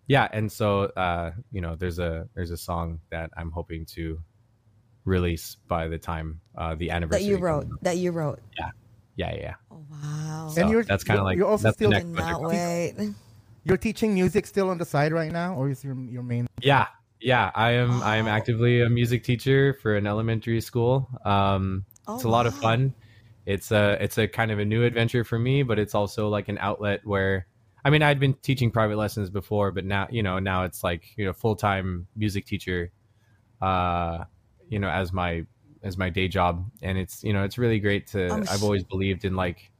yeah and so uh you know there's a there's a song that i'm hoping to release by the time uh the anniversary That you wrote. That you wrote. yeah yeah yeah Oh wow. So And you're- that's kind of like you're also still- next Cannot project. wait. You're teaching music still on the side right now, or is your your main? yeah yeah i am i am actively a music teacher for an elementary school um Oh, it's a lot of fun it's a it's a kind of a new adventure for me but it's also like an outlet where i mean i'd been teaching private lessons before but now you know now it's like you know full-time music teacher uh you know as my as my day job and it's you know it's really great to I'm i've always believed in like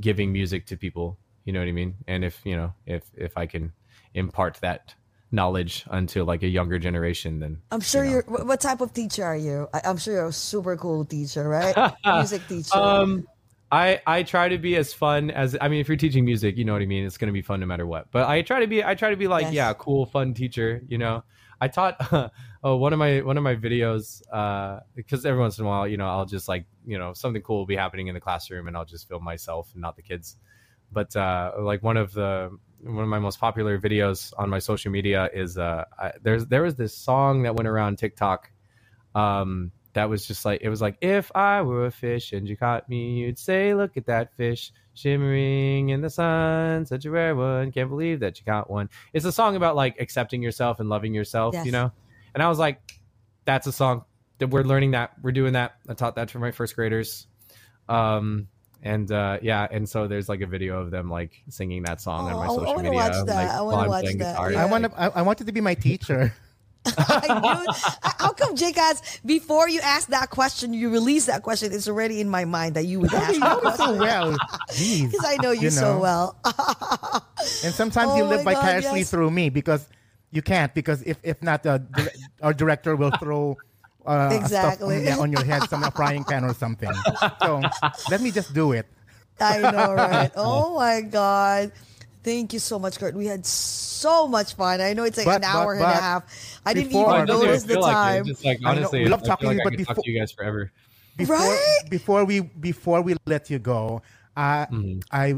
giving music to people you know what i mean and if you know if if i can impart that knowledge unto like a younger generation then I'm sure you know. you're. What type of teacher are you? I, I'm sure you're a super cool teacher, right? Music teacher. Um, I I try to be as fun as I mean, if you're teaching music, you know what I mean. It's gonna be fun no matter what. But I try to be I try to be like Yes. yeah, cool, fun teacher. You know, I taught oh one of my one of my videos uh because every once in a while you know I'll just like you know something cool will be happening in the classroom and I'll just film myself and not the kids. But uh like one of the one of my most popular videos on my social media is uh I, there's there was this song that went around TikTok um that was just like it was like if I were a fish and you caught me, you'd say, "Look at that fish shimmering in the sun, such a rare one. Can't believe that you caught one." It's a song about like accepting yourself and loving yourself, Yes. you know. And I was like, "That's a song that we're learning that we're doing that." I taught that to my first graders, um, and uh, yeah, and so there's like a video of them like singing that song Oh, on my I- I social wanna media. watch that. like, I wanna while I'm watch playing that, guitar. yeah. I want to. I, I wanted to be my teacher. I knew. How come, Jcas, before you ask that question, you release that question, it's already in my mind that you would ask You that know me so question. well. Because I know you, You so well. And sometimes Oh you live God, vicariously yes. through me because you can't because if if not, uh, dir- our director will throw. Uh, Exactly. Stuff on, yeah, on your head, some a frying pan or something. So let me just do it. I know, right? Oh my God. Thank you so much, Kurt. We had so much fun. I know it's like But- an hour but- and a half. I didn't before- it even doesn't notice the like time. It's just like I know, honestly, we love talking feel to like you, but could talk before- to you guys forever. Before Right? before we before we let you go, uh, Mm-hmm. I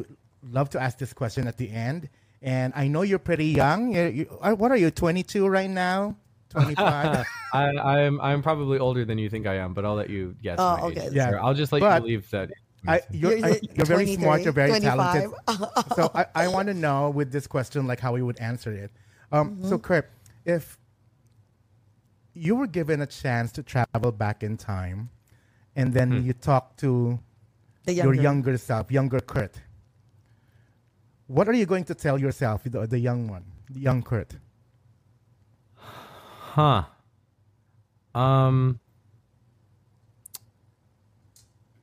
love to ask this question at the end. And I know you're pretty young. You, you, uh, what are you? 22 right now? 25. I, I'm I'm probably older than you think I am, but I'll let you guess. Oh, my age. okay. Yeah. Or I'll just let But- you believe that. I, you're, You're- I, you're very smart. You're very 25. talented. so I, I want to know with this question, like how we would answer it. Um, Mm-hmm. So, Kurt, if you were given a chance to travel back in time, and then Hmm. you talk to The your younger. younger self, younger Kurt, what are you going to tell yourself, the, the young one, the young Kurt? Huh. Um.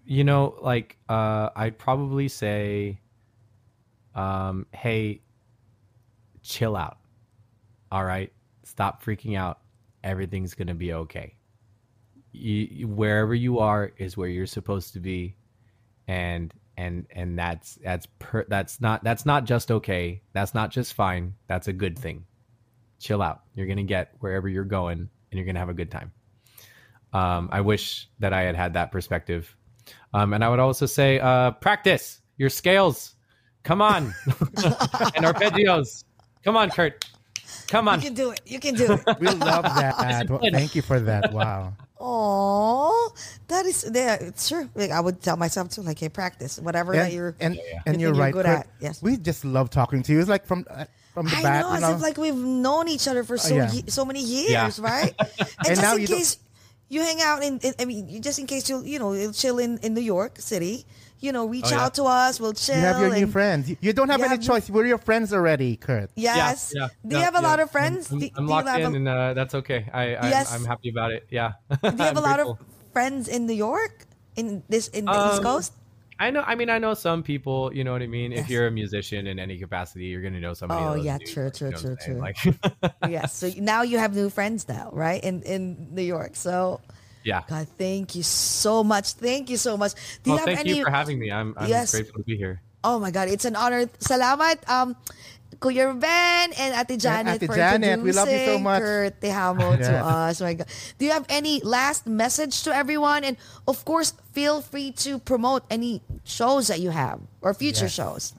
You know, like, uh, I'd probably say, um, hey, chill out. All right, stop freaking out. Everything's gonna be okay. You, wherever you are is where you're supposed to be, and and and that's that's per, that's not that's not just okay. That's not just fine. That's a good thing chill out. You're gonna get wherever you're going, and you're gonna have a good time. Um, I wish that I had had that perspective. Um, and I would also say, uh, practice your scales. Come on, and arpeggios. Come on, Kurt. Come on. You can do it. You can do it. We love that. Thank you for that. Wow. Oh, that is yeah, it's true. Like I would tell myself too, like, hey, practice whatever that And, you're. and, You and you're you're right. good Kurt. at. Yes. We just love talking to you. It's like from uh, from the I bat, know, as know. if like we've known each other for so yeah. ye- so many years, Yeah. right? And, And just now in you don't- case you hang out in, in, I mean, just in case you you know you'll chill in in New York City, you know, reach Oh, yeah. out to us. We'll chill. you have your new and- friends. You- You don't have You any have choice. We're your friends already, Kurt. Yes. Yeah, yeah. Do you No, have a yeah. lot of friends? I'm, do, I'm do you locked have in, a, and uh, that's okay. I, I'm, Yes. I'm happy about it. Yeah. do you have a I'm lot grateful. of friends in New York? In this in the East Um, Coast? I know. I mean, I know some people. You know what I mean. Yes. If you're a musician in any capacity, you're gonna know somebody. Oh, yeah, true, York, true, you know true, I'm? Like, yes. So now you have new friends now, right? In in New York. So yeah. God, thank you so much. Thank you so much. Do you Well, have thank any you for having me. I'm, I'm Yes. grateful to be here. Oh my God, it's an honor. Salamat, um, Kuya Ben and Ate Janet Ate for Janet, we love you so much. Kurt Tijamo to Yes. us. My God. Do you have any last message to everyone? And of course, feel free to promote any shows that you have or future Yes. shows.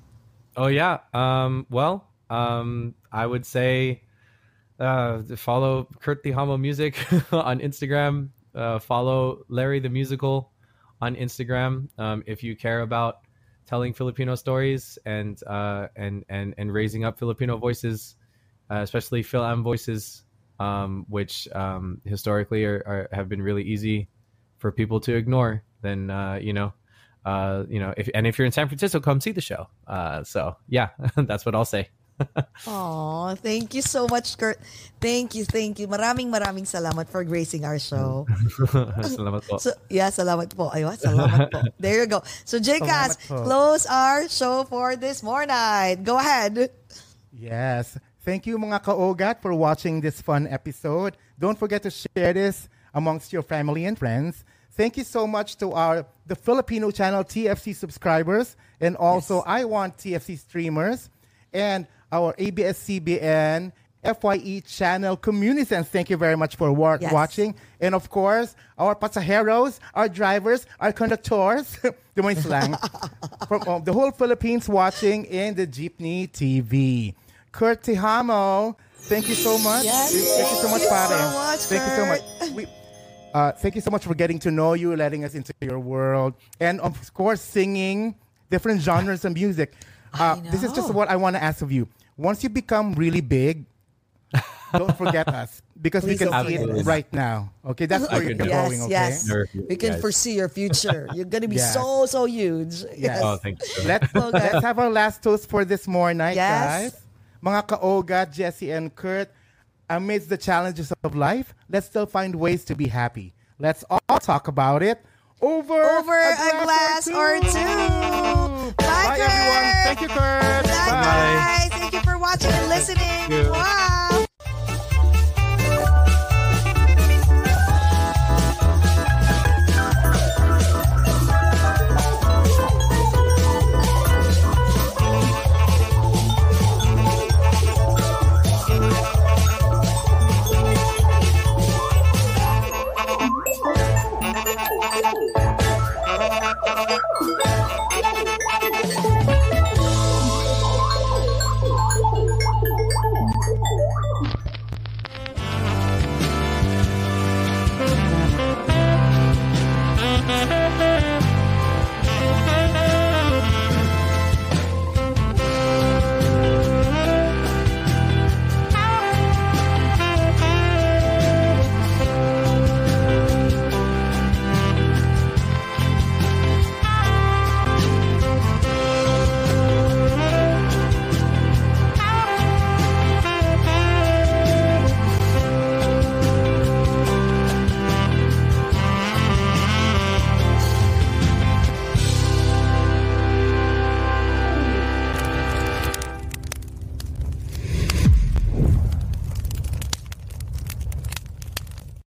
Oh yeah. Um, well, um, I would say uh, follow Kurt Tijamo Music on Instagram. Uh, follow Larry the Musical on Instagram. Um, if you care about telling Filipino stories and uh, and and and raising up Filipino voices, uh, especially FilAm voices, um, which um, historically are, are have been really easy for people to ignore, then uh, you know uh, you know, if and if you're in San Francisco, come see the show. Uh, so yeah, that's what I'll say. Oh, thank you so much, Kurt. Thank you, thank you. Maraming maraming salamat for gracing our show. Salamat po. So, yeah, salamat po. Ayun, salamat po. There you go. So, JCast, Salamat close our show for this morning. Go ahead. Yes. Thank you mga kaogat for watching this fun episode. Don't forget to share this amongst your family and friends. Thank you so much to our the Filipino channel TFC subscribers and also iWantTFC streamers and our ABS-CBN FYE channel communities. Thank you very much for wa- Yes. watching. And of course, our pasajeros, our drivers, our conductors, the mga slang, from uh, the whole Philippines watching in the Jeepney TV. Kurt Tijamo, thank you so much. Yes, thank you so much, thank you so much, thank you so much. We, uh, thank you so much for getting to know you, letting us into your world, and of course, singing different genres of music. Uh, this is just what I want to ask of you. Once you become really big, don't forget us because we can see forget it right now. Okay, that's where you're could- Yes, going. Okay. yes. We can guys. foresee your future. You're going to be Yes. so, so huge. Yes. Oh, thank you. Let's, Okay. let's have our last toast for this morning, Yes. guys. Mga kaoga, Jesse and Kurt, amidst the challenges of life, let's still find ways to be happy. Let's all talk about it over, over a, glass, a glass or, two. or two. Bye, Bye everyone. Thank you, Kurt. Bye. Bye. Bye. Thank you for watching and listening. Bye. Woo!